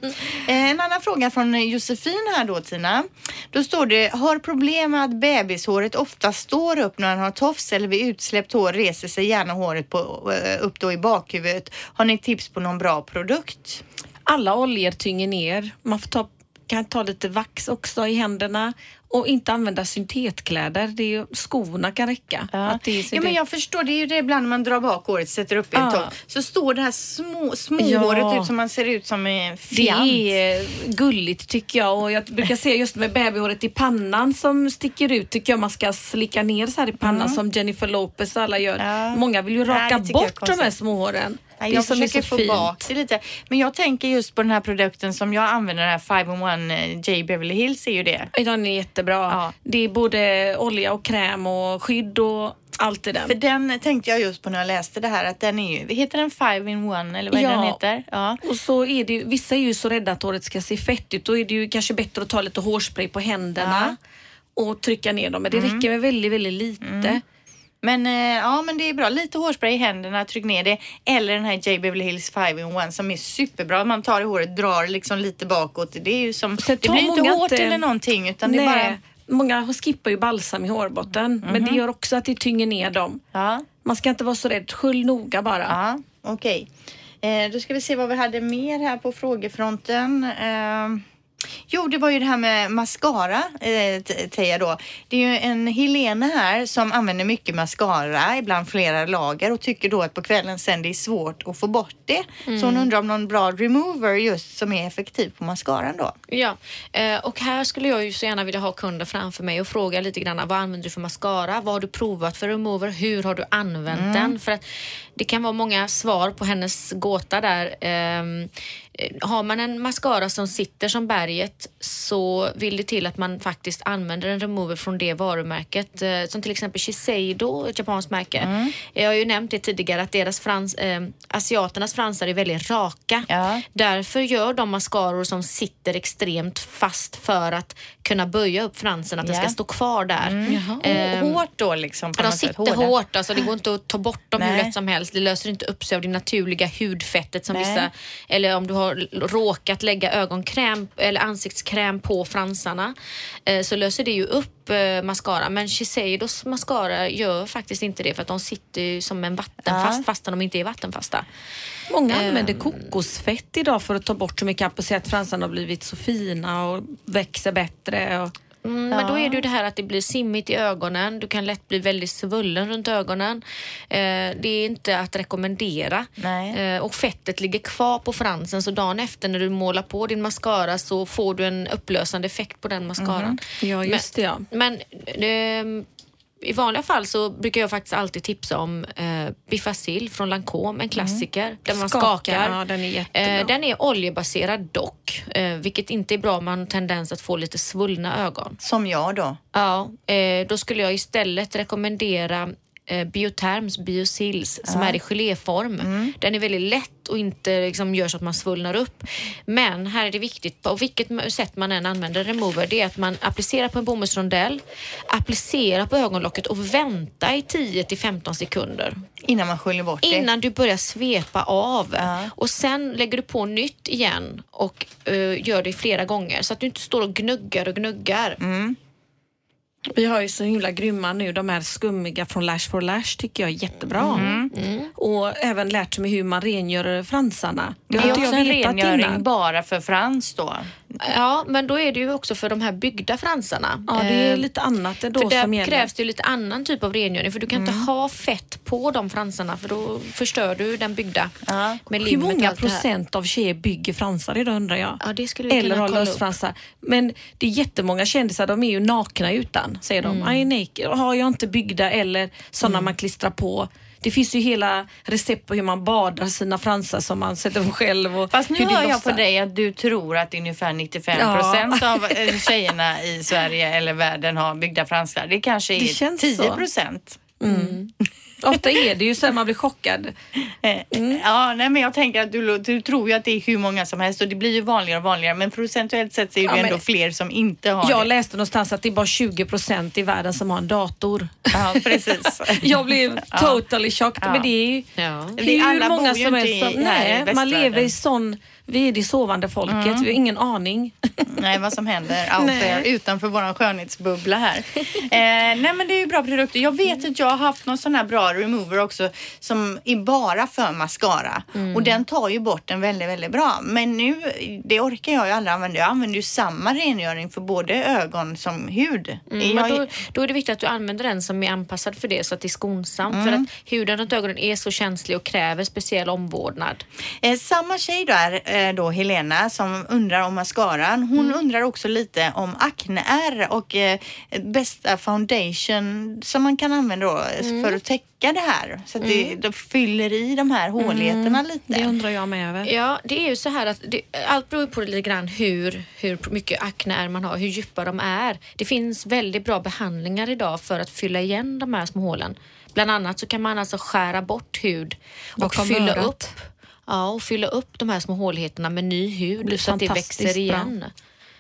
Eh, En annan fråga från Josefin här då Tina. Då står det, har problem med att bebishåret ofta står upp när han har tofs eller vid utsläppt hår reser sig gärna håret på, upp då i bakhuvudet. Har ni tips på någon bra produkt? Alla oljor tynger ner. Man får ta, kan ta lite vax också i händerna och inte använda syntetkläder. Det är, ju- skorna kan räcka. Att det är Ja, men jag förstår, det är ju det ibland när man drar bak håret, sätter upp i en Ja. topp, så står det här små, små Ja. ut som man ser ut som en Det fjant. är gulligt tycker jag och jag brukar se just med babyhåret i pannan som sticker ut tycker jag man ska slicka ner så här i pannan som Jennifer Lopez och alla gör. Mm. Ja. Många vill ju raka det bort de här småhåren. Nej, jag försöker så få fint. bak det lite. Men jag tänker just på den här produkten som jag använder, den här 5-in-1 J Beverly Hills är ju det. Den är jättebra. Ja. Det är både olja och kräm och skydd och allt i den. För den tänkte jag just på när jag läste det här att den är ju, heter den 5-in-1 eller vad Ja. den heter? Ja. Och så är det ju, vissa är ju så rädda att håret ska se fett ut. Då är det ju kanske bättre att ta lite hårspray på händerna och trycka ner dem. Men det Mm. räcker med väldigt, väldigt lite. Men eh, ja, men det är bra. Lite hårspray i händerna, tryck ner det. Eller den här J. Beverly Hills 5 in 1 som är superbra. Man tar i håret, drar liksom lite bakåt. Det är ju som, det blir inte hårt inte- eller någonting utan det är Nej, bara... Mhm. Många skippar ju balsam i hårbotten men det gör också att det tynger ner dem. Ja, Man ska inte vara så rädd. Skölj noga bara. ja okej. Eh, då ska vi se vad vi hade mer här på frågefronten. Eh, Jo, det var ju det här med mascara, eh, Teija då. Det är ju en Helene här som använder mycket mascara, ibland flera lager och tycker då att på kvällen sen det är svårt att få bort det. Så hon undrar om någon bra remover just som är effektiv på mascaran då. Ja, eh, och här skulle jag ju så gärna vilja ha kunden framför mig och fråga lite grann vad använder du för mascara? Vad har du provat för remover? Hur har du använt den? För att det kan vara många svar på hennes gåta där. Eh, har man en mascara som sitter som berget så vill det till att man faktiskt använder en remover från det varumärket. Eh, som till exempel Shiseido, ett japanskt märke. Jag har ju nämnt det tidigare att deras frans, eh, asiaternas fransar är väldigt raka. Ja. Därför gör de mascaror som sitter extremt fast för att kunna böja upp fransen, att den Ja. ska stå kvar där. Och hårt då liksom på De något sätt. sitter hårda. hårt, alltså det går inte att ta bort dem hur Nej. lätt som helst. Det löser inte upp sig av det naturliga hudfettet som Nej. vissa, eller om du har råkat lägga ögonkräm eller ansiktskräm på fransarna eh, så löser det ju upp eh, mascara. Men Shiseidos mascara gör faktiskt inte det för att de sitter ju som en vattenfast fastän de inte är vattenfasta. Många Ehm. använder kokosfett idag för att ta bort så mycket och säga att fransarna har blivit så fina och växer bättre. Och... Mm, Men då är det ju det här att det blir simmigt i ögonen. Du kan lätt bli väldigt svullen runt ögonen. Eh, det är inte att rekommendera. Eh, och fettet ligger kvar på fransen så dagen efter när du målar på din mascara så får du en upplösande effekt på den mascaran. Ja, just det ja. Men ehm, i vanliga fall så brukar jag faktiskt alltid tipsa om eh, Bifacil från Lancome, en klassiker. Där man Skakar, skakar. ja, den är jättebra. Eh, den är oljebaserad dock, eh, vilket inte är bra om man har tendens att få lite svullna ögon. Som jag då. Ja, eh, då skulle jag istället rekommendera eh, Bioterms Biosils som är i geléform. Den är väldigt lätt och inte liksom, gör så att man svullnar upp. Men här är det viktigt, på vilket sätt man än använder remover, det är att man applicerar på en bomullsrondell, applicerar på ögonlocket och vänta i 10 till 15 sekunder Innan man sköljer bort det. innan du börjar svepa av. Ja. Och sen lägger du på nytt igen och eh, gör det flera gånger så att du inte står och gnuggar och gnuggar. Vi har ju så himla grymma nu, de här skummiga från Lash for Lash tycker jag är jättebra. Mm. Och även lärt mig hur man rengör fransarna. Det är också jag en rengöring innan. bara för Frans då. Ja, men då är det ju också för de här byggda fransarna. Ja, det är Eh, lite annat ändå för där som gäller. krävs det lite annan typ av rengöring för du kan inte ha fett på de fransarna för då förstör du den byggda Ja. med Hur limmet många procent av tjejer bygger fransar idag undrar jag? Ja, det skulle vi Eller har lösfransar. Men det är jättemånga kändisar, de är ju nakna utan, säger de. Mm. I naked. Har jag inte byggda eller sådana man klistrar på. Det finns ju hela recept på hur man badar sina fransar som man sätter på själv. Och Fast nu hör jag på dig att du tror att ungefär 95 Ja. procent av *laughs* eh, tjejerna i Sverige eller världen har byggda fransar. Det kanske är Det känns 10 så. procent. Ofta är det ju så att man blir chockad. Eh, Ja, nej, men jag tänker att du, du tror ju att det är hur många som helst och det blir ju vanligare och vanligare. Men procentuellt sett så är det Ja, ändå fler som inte har Jag det. läste någonstans att det är bara 20 procent i världen som har en dator. Ja, precis. *laughs* Jag blev totally shocked. Ja. Men det är ju Ja. Hur många bor ju som helst som... Nej, man lever i sån... Vi är det sovande folket. Vi har ingen aning. *laughs* Nej, vad som händer out Nej. there utanför våran skönhetsbubbla här. eh, nej, men det är ju bra produkter. Jag vet att jag har haft någon sån här bra remover också som är bara för mascara och den tar ju bort den väldigt, väldigt bra. Men nu, det orkar jag ju aldrig använda. Jag använder ju samma rengöring för både ögon som hud. Mm, jag, men då, då är det viktigt att du använder den som är anpassad för det så att det är skonsamt. För att huden runt ögonen är så känslig och kräver speciell omvårdnad. Eh, samma tjej där, då Helena, som undrar om mascaran. Hon undrar också lite om akneär och eh, bästa foundation som man kan använda då för att täcka det här. Så att det, det fyller i de här håligheterna lite. Det undrar jag med över. Ja, det är ju så här att det, allt beror på lite grann hur, hur mycket akne man har, hur djupa de är. Det finns väldigt bra behandlingar idag för att fylla igen de här små hålen. Bland annat så kan man alltså skära bort hud och Bakom fylla örat. upp Ja, och fylla upp de här små håligheterna med ny hud så att det fantastiskt växer igen.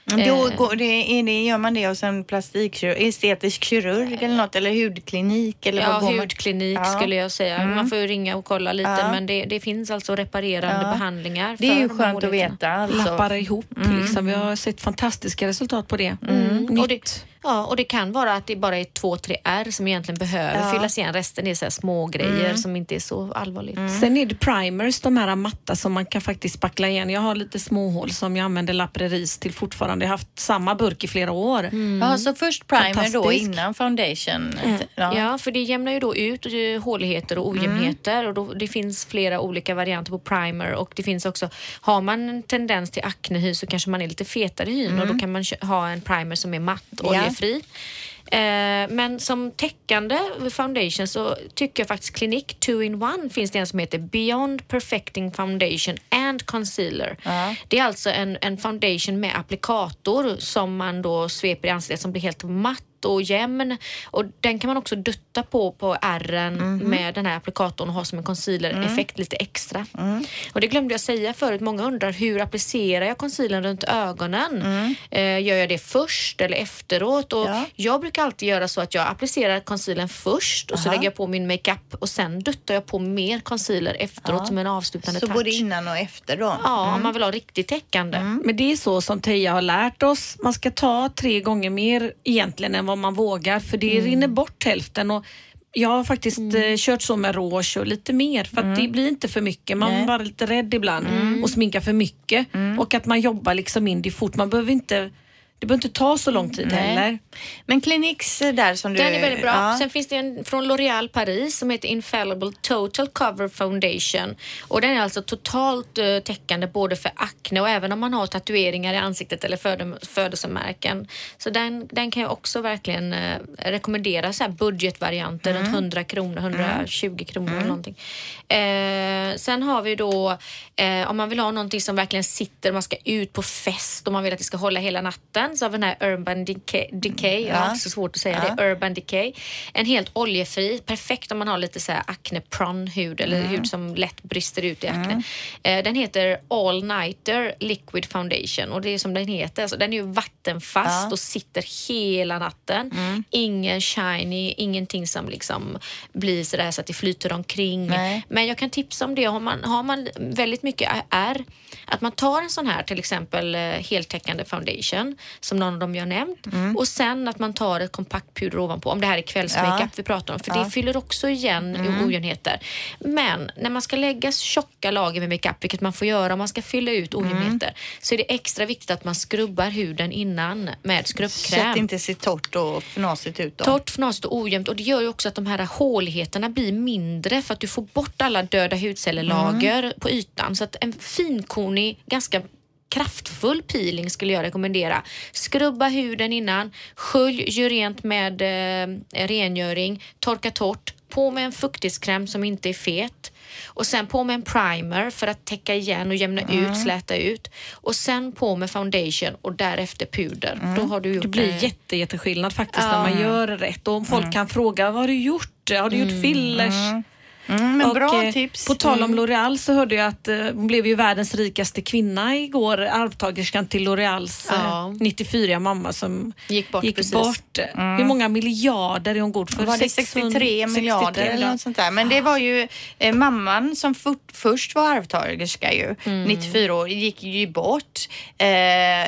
Då Eh, går det, är det, gör man det hos en plastikkirurg, estetisk kirurg eller något eller hudklinik? Eller Ja, vad man- hudklinik. Mm. skulle jag säga. Man får ju ringa och kolla lite Ja. men det, det finns alltså reparerande Ja. behandlingar. Det är för ju skönt att veta. Alltså. Lappar ihop liksom. Vi har sett fantastiska resultat på det. Mm. Och det, Nytt. Ja, och det kan vara att det bara är två, tre R som egentligen behöver Ja. fyllas igen. Resten är så här små grejer Mm. som inte är så allvarligt. Sen är det primers, de här matta som man kan faktiskt spackla igen. Jag har lite småhål som jag använder Lapreris till fortfarande. Jag har haft samma burk i flera år. Mm. Ja, så först primer då innan foundation. Ja. för det jämnar ju då ut håligheter och ojämnheter och då, det finns flera olika varianter på primer och det finns också, har man en tendens till aknehy så kanske man är lite fetare i hyn och då kan man ha en primer som är matt, Ja. Oljefri. Eh, men som täckande foundation så tycker jag faktiskt Clinique 2-in-1 finns det en som heter Beyond Perfecting Foundation and Concealer. Det är alltså en, en foundation med applikator som man då sveper i ansiktet som blir helt matt och jämn. Och den kan man också dutta på på ärren med den här applikatorn och ha som en concealer-effekt lite extra. Och det glömde jag säga förut. Många undrar hur applicerar jag concealern runt ögonen? Eh, gör jag det först eller efteråt? Och Ja. Jag brukar alltid göra så att jag applicerar concealern först och så Aha. lägger jag på min makeup och sen duttar jag på mer concealer efteråt som en avslutande Så touch. både innan och efter då? Ja, om man vill ha riktigt täckande. Men det är så som Teija har lärt oss. Man ska ta tre gånger mer egentligen än vad man vågar för det rinner bort hälften. Och jag har faktiskt eh, kört så med rouge och lite mer för att det blir inte för mycket. Man Nej. bara lite rädd ibland och sminkar för mycket. Och att man jobbar liksom in det fort. Man behöver inte, det behöver inte ta så lång tid Nej. heller. Men Cliniques där som du... Den är väldigt bra. Ja. Sen finns det en från L'Oréal Paris som heter Infallible Total Cover Foundation. Och den är alltså totalt eh, täckande både för akne och även om man har tatueringar i ansiktet eller föde, födelsemärken. Så den, den kan jag också verkligen eh, rekommendera så här budgetvarianter runt 100 kronor, 120 kronor eller någonting. Eh, sen har vi då eh, om man vill ha någonting som verkligen sitter, man ska ut på fest och man vill att det ska hålla hela natten har vi den här Urban Decay, Decay jag har Ja. så svårt att säga Ja. det, Urban Decay. En helt oljefri, perfekt om man har lite så här acne prone hud eller Mm. hud som lätt brister ut i akne. Eh, den heter All Nighter Liquid Foundation och det är som den heter, alltså, den är ju vattenfast Ja. Mm. och sitter hela natten. Ingen shiny, ingenting som liksom blir sådär så att det flyter omkring. Nej. Men jag kan tipsa om det, har man, har man väldigt mycket är att man tar en sån här till exempel eh, heltäckande foundation som någon av dem jag nämnt Mm. och sen att man tar ett kompakt puder ovanpå om det här är kvällsmakeup Ja. vi pratar om för Ja. Mm. det fyller också igen i ojämnheter. Men när man ska lägga tjocka lager med makeup, vilket man får göra om man ska fylla ut Mm. ojämnheter, så är det extra viktigt att man skrubbar huden innan med Så skrubbkräm. att det inte ser torrt och fnasigt ut då? Torrt, fnasigt och ojämnt och det gör ju också att de här håligheterna blir mindre för att du får bort alla döda hudcellerlager Mm. på ytan. Så att en finkornig, ganska kraftfull peeling skulle jag rekommendera. Skrubba huden innan, skölj, gör rent med eh, rengöring, torka torrt, på med en fuktighetskräm som inte är fet och sen på med en primer för att täcka igen och jämna Mm. ut, släta ut och sen på med foundation och därefter puder. Mm. Då har du gjort Det blir eh, jätte, jätteskillnad faktiskt när man gör rätt. Och om folk kan fråga, vad har du gjort? Har du gjort fillers? Mm, men Och, bra eh, tips. På tal om Mm. L'Oreal så hörde jag att eh, hon blev ju världens rikaste kvinna igår, arvtagerskan till L'Oreals eh, Ja. 94 mamma som Gick bort gick precis. bort. Hur många miljarder är hon god för? Var det 600 63 miljarder 63 eller något sånt där? Men det var ju eh, mamman som fort, först var arvtagerska ju, Mm. 94 år, gick ju bort. Eh,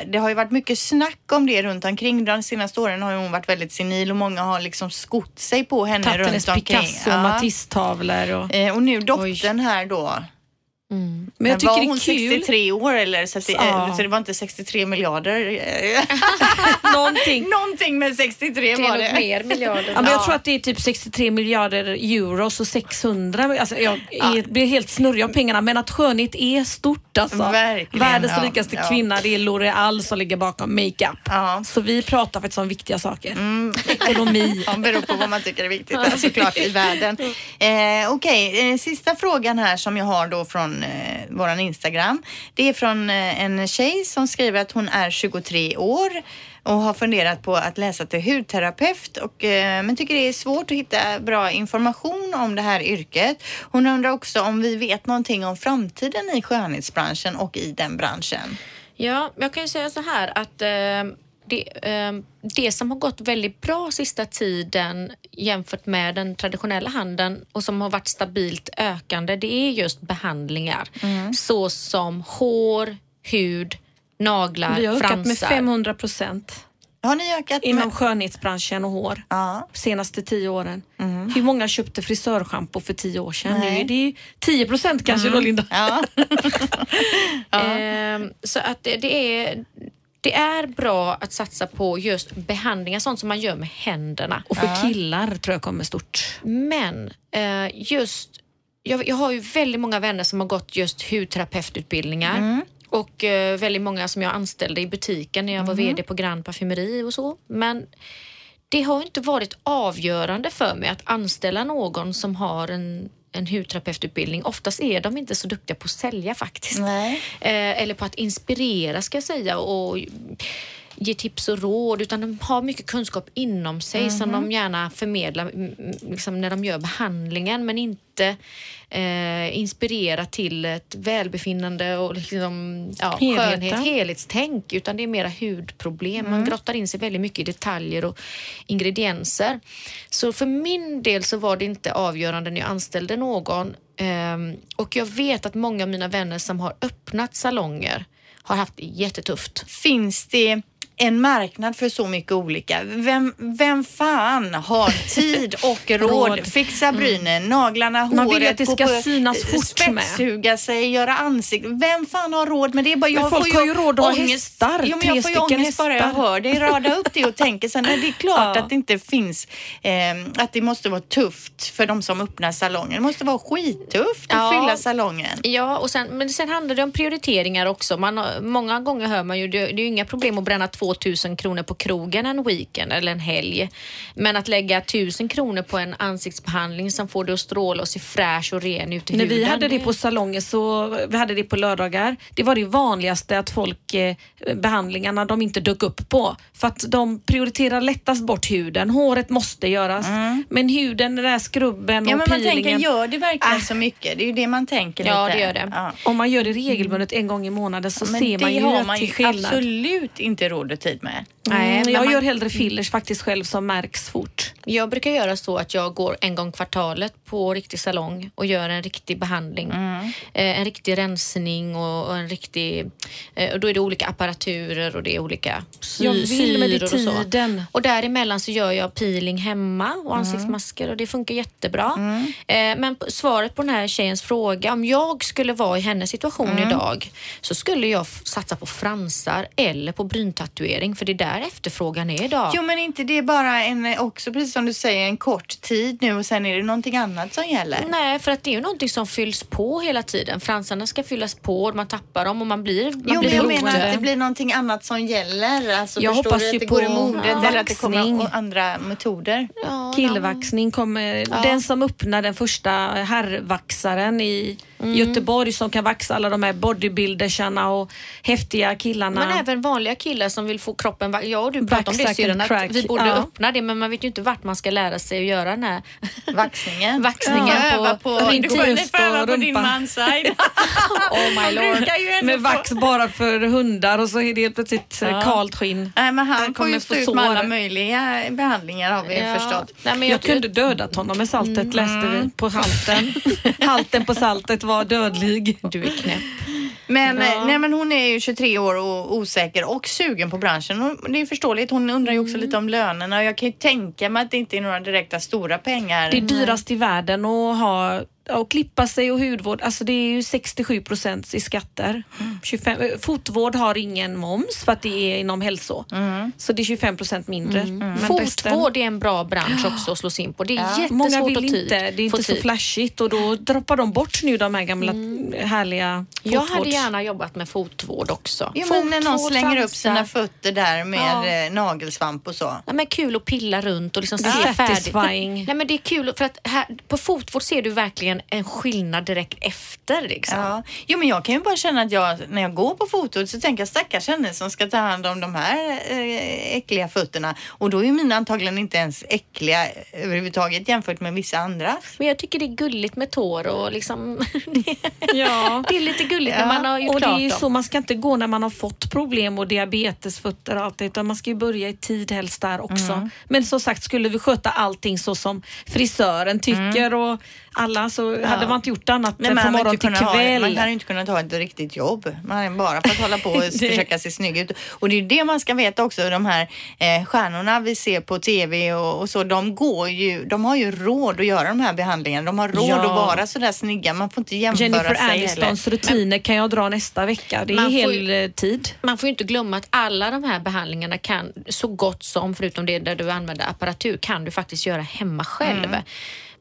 det har ju varit mycket snack om det runt omkring. De senaste åren har hon varit väldigt senil och många har liksom skott sig på henne Tagit runt hennes omkring. Picasso och Matisse-tavlor. Och... Eh, och nu dottern här då. Mm. Men jag var tycker det hon är kul. 63 år eller? Så, att det, Ja. eh, så det var inte 63 miljarder. *laughs* Någonting. Någonting med 63 Det var det. mer miljarder. *laughs* Ja, men jag tror att det är typ 63 miljarder euro och 600. Alltså, jag är, blir helt snurrig av pengarna men att skönhet är stort alltså. Verkligen, Världens ja, rikaste ja. kvinna det är L'Oreal som ligger bakom makeup. Ja. Så vi pratar faktiskt om viktiga saker. Ekonomi. *laughs* Ja, beror på vad man tycker är viktigt ja. såklart i världen. *laughs* Eh, Okej, eh, sista frågan här som jag har då från eh, våran Instagram. Det är från eh, en tjej som skriver att hon är 23 år och har funderat på att läsa till hudterapeut och, eh, men tycker det är svårt att hitta bra information om det här yrket. Hon undrar också om vi vet någonting om framtiden i skönhetsbranschen och i den branschen. Ja, jag kan ju säga så här att eh, det, eh, det som har gått väldigt bra sista tiden jämfört med den traditionella handeln och som har varit stabilt ökande, det är just behandlingar Mm. såsom hår, hud, naglar, Vi har ökat med fransar. 500 procent Har ni ökat inom med... skönhetsbranschen och hår Ja. senaste tio åren. Hur många köpte frisörschampo för tio år sedan? Nej. Det är, det är 10 procent kanske då Linda. Ja. *laughs* Ehm, så att det, det, är, det är bra att satsa på just behandlingar, sånt som man gör med händerna. Och för killar tror jag kommer stort. Men eh, just, jag, jag har ju väldigt många vänner som har gått just hudterapeututbildningar. Och eh, väldigt många som jag anställde i butiken när jag var VD på Grand Parfumeri och så. Men det har inte varit avgörande för mig att anställa någon som har en, en hudterapeututbildning. Oftast är de inte så duktiga på att sälja faktiskt. Eh, eller på att inspirera ska jag säga och ge tips och råd utan de har mycket kunskap inom sig som de gärna förmedlar mm, liksom när de gör behandlingen men inte eh, inspirera till ett välbefinnande och liksom, ja, Helheten. skönhet, helhetstänk utan det är mera hudproblem. Man grottar in sig väldigt mycket i detaljer och ingredienser. Så för min del så var det inte avgörande när jag anställde någon Ehm, och jag vet att många av mina vänner som har öppnat salonger har haft det jättetufft. Finns det en marknad för så mycket olika. Vem, vem fan har *laughs* tid och råd? Råd. Fixa brynen, naglarna, Man håret, vill att det ska på- synas fort med. spetssuga sig, göra ansikte. Vem fan har råd med det? Bara, jag folk får har ju råd att ha hästar, Jo, men jag får ju ångest bara jag hästar. hör dig rada upp det och tänker sen, det är klart *laughs* Ja. att det inte finns, eh, att det måste vara tufft för de som öppnar salongen. Det måste vara skittufft att Ja. fylla salongen. Ja, och sen, men sen handlar det om prioriteringar också. Man, många gånger hör man ju, det, det är ju inga problem att bränna 2000 kronor på krogen en weekend eller en helg. Men att lägga 1000 kronor på en ansiktsbehandling som får det att stråla och se fräsch och ren ut i När huden. vi hade det på salonger så vi hade det på lördagar. Det var det vanligaste att folk eh, behandlingarna de inte dök upp på. För att de prioriterar lättast bort huden. Håret måste göras. Men huden, den där skrubben Mm. Ja, och men man peelingen. tänker, gör det verkligen Ah. så mycket? Det är ju det man tänker Ja, lite. det gör det. Ja. Om man gör det regelbundet en gång i månaden så Men ser man det ju har att man det är ju skillnad. absolut inte råd och tid med. Nej, men jag man- gör hellre fillers faktiskt själv som märks fort. Jag brukar göra så att jag går en gång kvartalet på riktig salong och gör en riktig behandling. Mm. Eh, en riktig rensning och, och en riktig... Eh, och då är det olika apparaturer och det är olika sy- Jag vill med det syror och så. tiden. Och däremellan så gör jag peeling hemma och ansiktsmasker och det funkar jättebra. Eh, men svaret på den här tjejens fråga, om jag skulle vara i hennes situation idag så skulle jag satsa på fransar eller på bryntatuering för det är där efterfrågan är idag. Jo, men inte det är bara en, också precis som du säger, en kort tid nu och sen är det någonting annat som gäller. Nej, för att det är ju någonting som fylls på hela tiden. Fransarna ska fyllas på, man tappar dem och man blir, man Jo, men blir jag beroende. menar att det blir någonting annat som gäller. Alltså, Jag hoppas du att ju det går i på modet eller att det kommer andra metoder. Ja, Killvaxning kommer. Den som öppnar den första herrvaxaren i Mm. Göteborg som kan vaxa alla de här bodybuildersarna och häftiga killarna. Men även vanliga killar som vill få kroppen... va- Ja, du pratade om det syrran, att vi borde Ja. öppna det men man vet ju inte vart man ska lära sig att göra den här *laughs* Vaxningen. Vaxningen ja, på på, ni bröst och på din rumpa. manside. *laughs* Oh my lord. med vax bara för hundar och så är det helt plötsligt ja. kalt skinn. Nej, men han, Han kommer få ut med alla möjliga behandlingar har vi Ja. förstått. Nej, men Jag, jag, kunde dödat honom med saltet Mm. läste vi på halten. *laughs* Halten på saltet var dödlig. Du är knäpp. Men, Ja. eh, nej, men hon är ju 23 år och osäker och sugen på branschen. Och det är förståeligt. Hon undrar ju också Mm. lite om lönerna och jag kan ju tänka mig att det inte är några direkta stora pengar. Det är dyrast i världen att ha och klippa sig och hudvård, alltså det är ju 67 procent i skatter. 25, eh, fotvård har ingen moms för att det är inom hälso. Så det är 25 procent mindre. Men resten- Fotvård är en bra bransch också att slå sig in på. Det är jättesvårt Många vill att inte, det är inte så tid. flashigt och då droppar de bort nu de här gamla härliga Jag fotvårds... hade gärna jobbat med fotvård också. Jo, men när någon Fotvård, slänger upp sina fötter där med Ja. eh, nagelsvamp och så. Ja, men kul att pilla runt och liksom se Ja. färdigt. Nej, men det är kul för att här, på fotvård ser du verkligen en, en skillnad direkt efter. Liksom. Ja. Jo, men jag kan ju bara känna att jag, när jag går på fotot så tänker jag stackars henne som ska ta hand om de här eh, äckliga fötterna. Och då är ju mina antagligen inte ens äckliga överhuvudtaget jämfört med vissa andra. Men jag tycker det är gulligt med tår och liksom... *laughs* Ja. det är lite gulligt när man har gjort Och det är ju så, man ska inte gå när man har fått problem och diabetesfötter och allt det, utan man ska ju börja i tid helst där också. Mm. Men som sagt, skulle vi sköta allting så som frisören tycker och alla så hade man inte gjort annat Nej, från morgon inte till kunnat ha, kväll. man hade inte kunnat ha ett riktigt jobb. Man hade bara fått hålla på och *laughs* försöka se snygg ut. Och det är ju det man ska veta också. De här eh, stjärnorna vi ser på TV och, och så, de går ju, de har ju råd att göra de här behandlingarna. De har råd Ja. att vara sådär snygga. Man får inte jämföra Jennifer sig Anistons heller. rutiner kan jag dra nästa vecka. Det är hel ju- eh, tid. Man får ju inte glömma att alla de här behandlingarna kan så gott som, förutom det där du använder apparatur, kan du faktiskt göra hemma själv. Mm.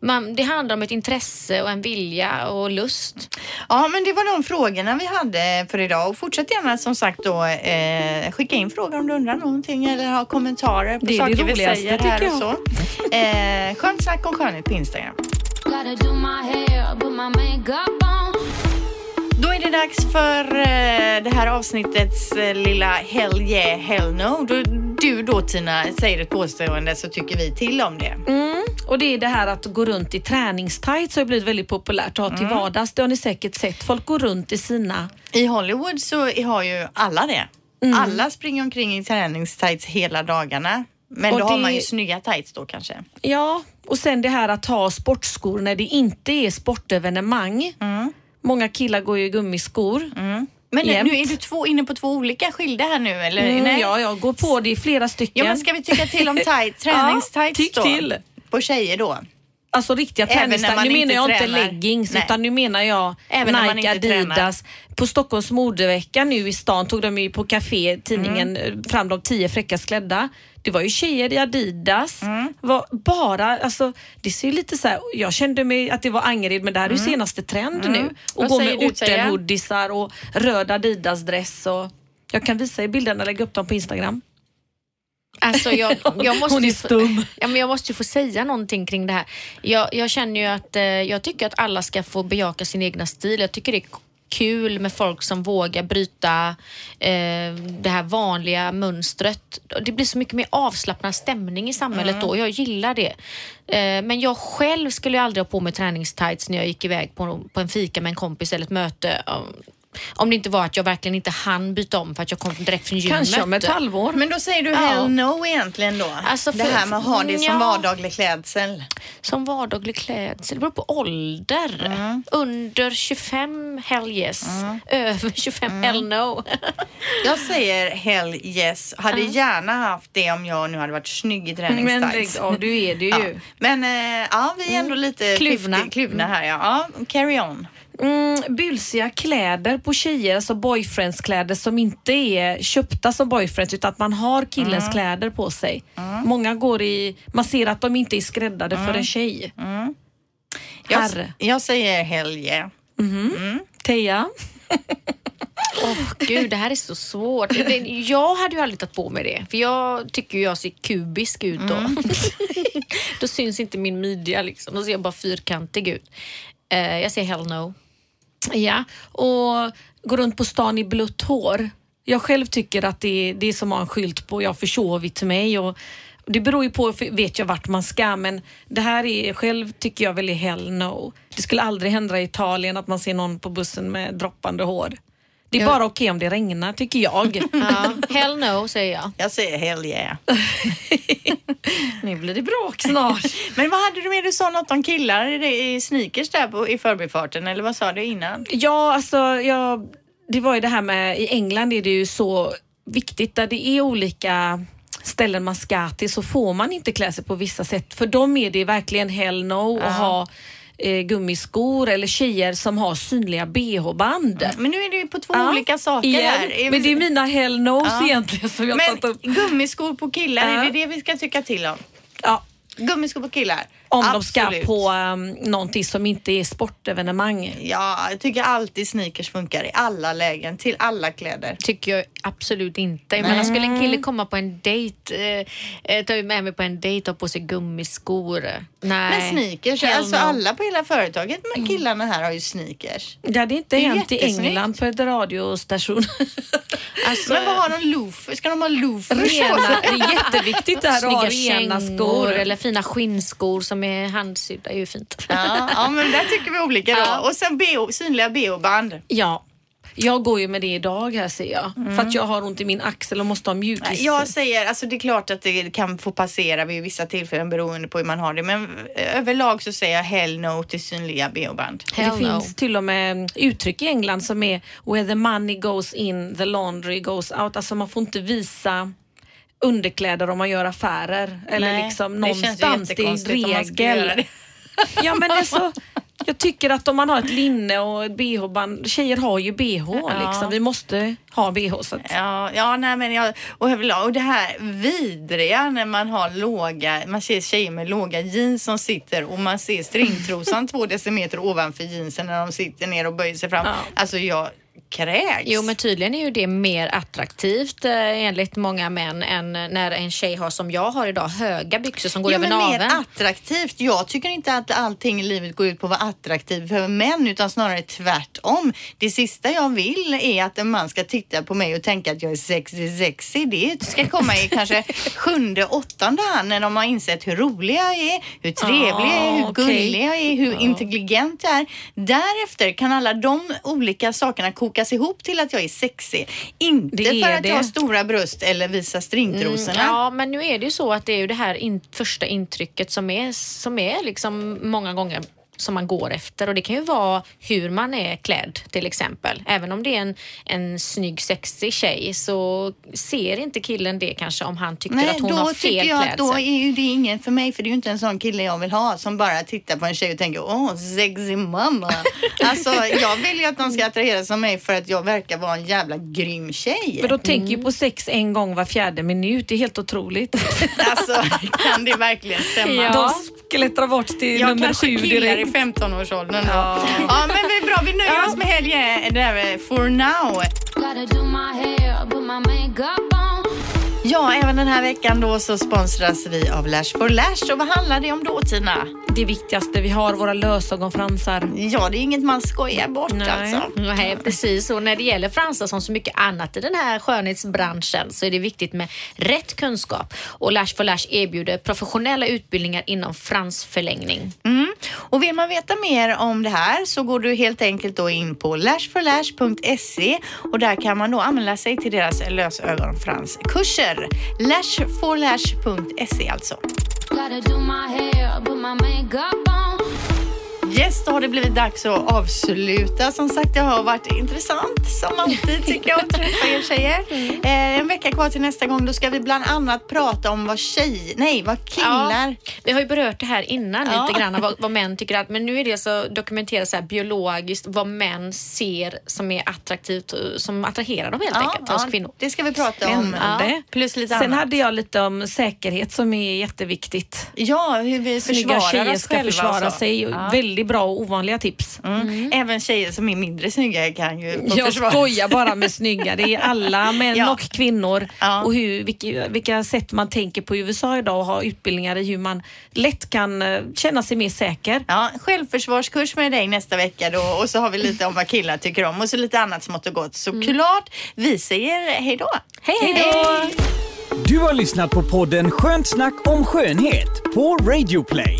Man, det handlar om ett intresse och en vilja och lust. Ja, men det var de frågorna vi hade för idag och fortsätt gärna som sagt då eh, skicka in frågor om du undrar någonting eller har kommentarer på Det är det saker vi säger här och så. Eh, skönt snack om skönhet på Instagram. Då är det dags för eh, det här avsnittets eh, lilla Hell yeah, hell no. Då, du då Tina säger ett påstående så tycker vi till om det. Och det är det här att gå runt i träningstights har blivit väldigt populärt att ha till vardags. Det har ni säkert sett. Folk går runt i sina I Hollywood så har ju alla det. Mm. Alla springer omkring i träningstights hela dagarna. Men Och då har det- man ju snygga tights då kanske. Ja, och sen det här att ha sportskor när det inte är sportevenemang. Många killar går ju i gummiskor. Men nu Jämt. är du två, inne på två olika skilda här nu eller? Mm, Nej. ja, jag går på det i flera stycken. Ja, men ska vi tycka till om *laughs* tight, träningstights tyck då? till. På tjejer då? Alltså riktiga man Nu menar jag inte tränar. leggings Nej. utan nu menar jag Även Nike, inte tränar. Adidas. På Stockholms modevecka nu i stan tog de ju på café, tidningen, Mm. eh, fram de tio fräckast klädda. Det var ju tjejer i Adidas. Mm. Var bara, alltså, det ser ju lite så här, jag kände mig att det var Angered men det här är ju senaste trend nu. Och Mm. Vad gå med ortenhoodisar och röd Adidas-dress. Och, jag kan visa er bilderna och lägga upp dem på Instagram. Alltså jag, *laughs* jag, måste Hon är ju, stum. ja, men jag måste ju få säga någonting kring det här. Jag, jag känner ju att eh, jag tycker att alla ska få bejaka sin egna stil. Jag tycker det är kul med folk som vågar bryta eh, det här vanliga mönstret. Det blir så mycket mer avslappnad stämning i samhället då. Jag gillar det. Eh, men jag själv skulle ju aldrig ha på mig träningstights när jag gick iväg på, på en fika med en kompis eller ett möte. Om det inte var att jag verkligen inte hann byta om för att jag kom direkt från gymmet. Kanske om ett halvår. Men då säger du Ja. hell no egentligen då? Alltså det för- här med att ha det som ja. vardaglig klädsel. Som vardaglig klädsel. Det beror på ålder. Mm. Under 25, hell yes. Över 25, Mm. hell no. Jag säger hell yes. Hade gärna haft det om jag nu hade varit snygg i Men träningstights. av, du är det ju. Ja. Men eh, ja, vi är ändå lite Kluvna. 50 kluvna här. Ja. ja, carry on. Mm, bylsiga kläder på tjejer, alltså boyfriendskläder som inte är köpta som boyfriends utan att man har killens Mm. kläder på sig. Många går i, man ser att de inte är skräddade för en tjej. Jag, Herre. jag säger hell yeah. Teija? Åh gud, det här är så svårt. Jag hade ju aldrig tagit på mig det. För jag tycker jag ser kubisk ut då. Mm. *laughs* då syns inte min midja liksom. Då ser jag bara fyrkantig ut. Eh, jag säger hell no. Ja, och gå runt på stan i blött hår. Jag själv tycker att det är, det är som att ha en skylt på jag försovit mig och det beror ju på, vet jag vart man ska, men det här är själv tycker jag väl är hell no. Det skulle aldrig hända i Italien att man ser någon på bussen med droppande hår. Det är bara okej om det regnar tycker jag. *laughs* Ja, hell no säger jag. Jag säger hell yeah. *laughs* nu blir det bråk snart. *laughs* Men vad hade du med? Du sa något om killar i, sneakers där på, i förbifarten eller vad sa du innan? Ja, alltså jag, det var ju det här med, i England är det ju så viktigt där det är olika ställen man ska till så får man inte klä sig på vissa sätt. För dem är det verkligen hell no att ha eh, gummiskor eller tjejer som har synliga bh-band. Men nu är det ju på två Ja, olika saker igen. här. Men det är mina hell nos Ja. egentligen som jag har tagit Men upp. gummiskor på killar, Ja. är det det vi ska tycka till om? Ja, Gummiskor på killar? Om de Absolut. ska på um, någonting som inte är sportevenemang. Ja, jag tycker alltid sneakers funkar i alla lägen, till alla kläder. Tycker jag absolut inte. Jag menar, skulle en kille komma på en dejt, eh, eh, ta med mig på en dejt och ha på sig gummiskor. Nej. Men sneakers, Hell alltså no. alla på hela företaget, men killarna här har ju sneakers. Det hade inte Det hänt i. England på ett radiostation. *laughs* Alltså, Men vad har de loafers? Ska de ha loafers? Rena, det är jätteviktigt där att ha rena skor. eller fina skinnskor som är handsydda är ju fint. Ja, ja, men där tycker vi olika då. Ja. Och sen BH, synliga bh-band. Ja. Jag går ju med det idag här ser jag. För att jag har ont i min axel och måste ha mjukis. Jag säger, alltså det är klart att det kan få passera vid vissa tillfällen beroende på hur man har det. Men överlag så säger jag hell no till synliga bh-band. det no. finns till och med uttryck i England som är where the money goes in, the laundry goes out. Alltså man får inte visa underkläder om man gör affärer. Eller Nej, liksom det någonstans. Det är göra regel. *laughs* Ja men det är så, jag tycker att om man har ett linne och ett bh-band, tjejer har ju bh liksom. Vi måste ha bh. Så att, Ja, ja nej men jag, och överlag, och det här vidriga när man har låga, man ser tjejer med låga jeans som sitter och man ser stringtrosan *laughs* två decimeter ovanför jeansen när de sitter ner och böjer sig fram. Ja. Alltså jag kräks. Jo men tydligen är ju det mer attraktivt eh, enligt många män än när en tjej har som jag har idag, höga byxor som går Ja, över men mer naveln. attraktivt. Jag tycker inte att allting i livet går ut på att vara attraktiv för män utan snarare tvärtom. Det sista jag vill är att en man ska titta på mig och tänka att jag är sexy sexy. Det ska komma i kanske *laughs* sjunde, åttonde hand när de har insett hur rolig jag är, hur trevlig jag är, hur okej. gullig jag är, hur intelligent jag är. Därefter kan alla de olika sakerna kokas ihop till att jag är sexy. Inte för att det. jag har stora bröst eller visar stringtrosorna. Mm, ja, men nu är det ju så att det är ju det här in, första intrycket som är, som är liksom många gånger som man går efter och det kan ju vara hur man är klädd till exempel. Även om det är en, en snygg sexig tjej så ser inte killen det kanske om han tycker Nej, att hon då har tycker fel jag att då klädsel. är ju det ingen för mig för det är ju inte en sån kille jag vill ha som bara tittar på en tjej och tänker åh sexy mamma. *laughs* alltså jag vill ju att de ska attraheras av mig för att jag verkar vara en jävla grym tjej. men då tänker ju på sex en gång var fjärde minut. Det är helt otroligt. *laughs* Alltså kan det verkligen stämma? Ja. De skelettrar bort till Jag nummer sju direkt. I 15-årsåldern då. Ja. men det är bra, vi nöjer oss med helgen där for now. Ja, även den här veckan då så sponsras vi av Lash for Lash och vad handlar det om då Tina? Det viktigaste vi har, våra lösögonfransar. Ja, det är inget man skojar bort Nej. alltså. Nej, precis. Och när det gäller fransar som så mycket annat i den här skönhetsbranschen så är det viktigt med rätt kunskap. Och Lash for Lash erbjuder professionella utbildningar inom fransförlängning. Mm. Och vill man veta mer om det här så går du helt enkelt då in på lashforlash.se och där kan man då anmäla sig till deras lösögonfranskurser. Lashforlash.se alltså. Yes, då har det blivit dags att avsluta. Som sagt, det har varit intressant som alltid tycker jag att träffa er tjejer. Eh, en vecka kvar till nästa gång. Då ska vi bland annat prata om vad tjej, nej, vad killar Vi har ju berört det här innan Ja. lite grann, vad, vad män tycker att, men nu är det så dokumenterat så här biologiskt vad män ser som är attraktivt, eh, som attraherar dem helt enkelt hos kvinnor. Det ska vi prata om. Ja, plus lite Sen annat. hade jag lite om säkerhet som är jätteviktigt. Ja, hur vi försvarar tjejer oss ska själva försvara och så. sig. Ja. Väldigt bra och ovanliga tips. Mm. Även tjejer som är mindre snygga kan ju Jag försvara skojar bara med snygga. Det är alla män *laughs* Ja. och kvinnor. Ja. Och hur, vilka, vilka sätt man tänker på i USA idag och har utbildningar i hur man lätt kan eh, känna sig mer säker. Ja, självförsvarskurs med dig nästa vecka då och så har vi lite om vad killar tycker om och så lite annat smått och gott. Såklart, vi säger hej då. Hej, hej då! Du har lyssnat på podden Skönt snack om skönhet på Radio Play.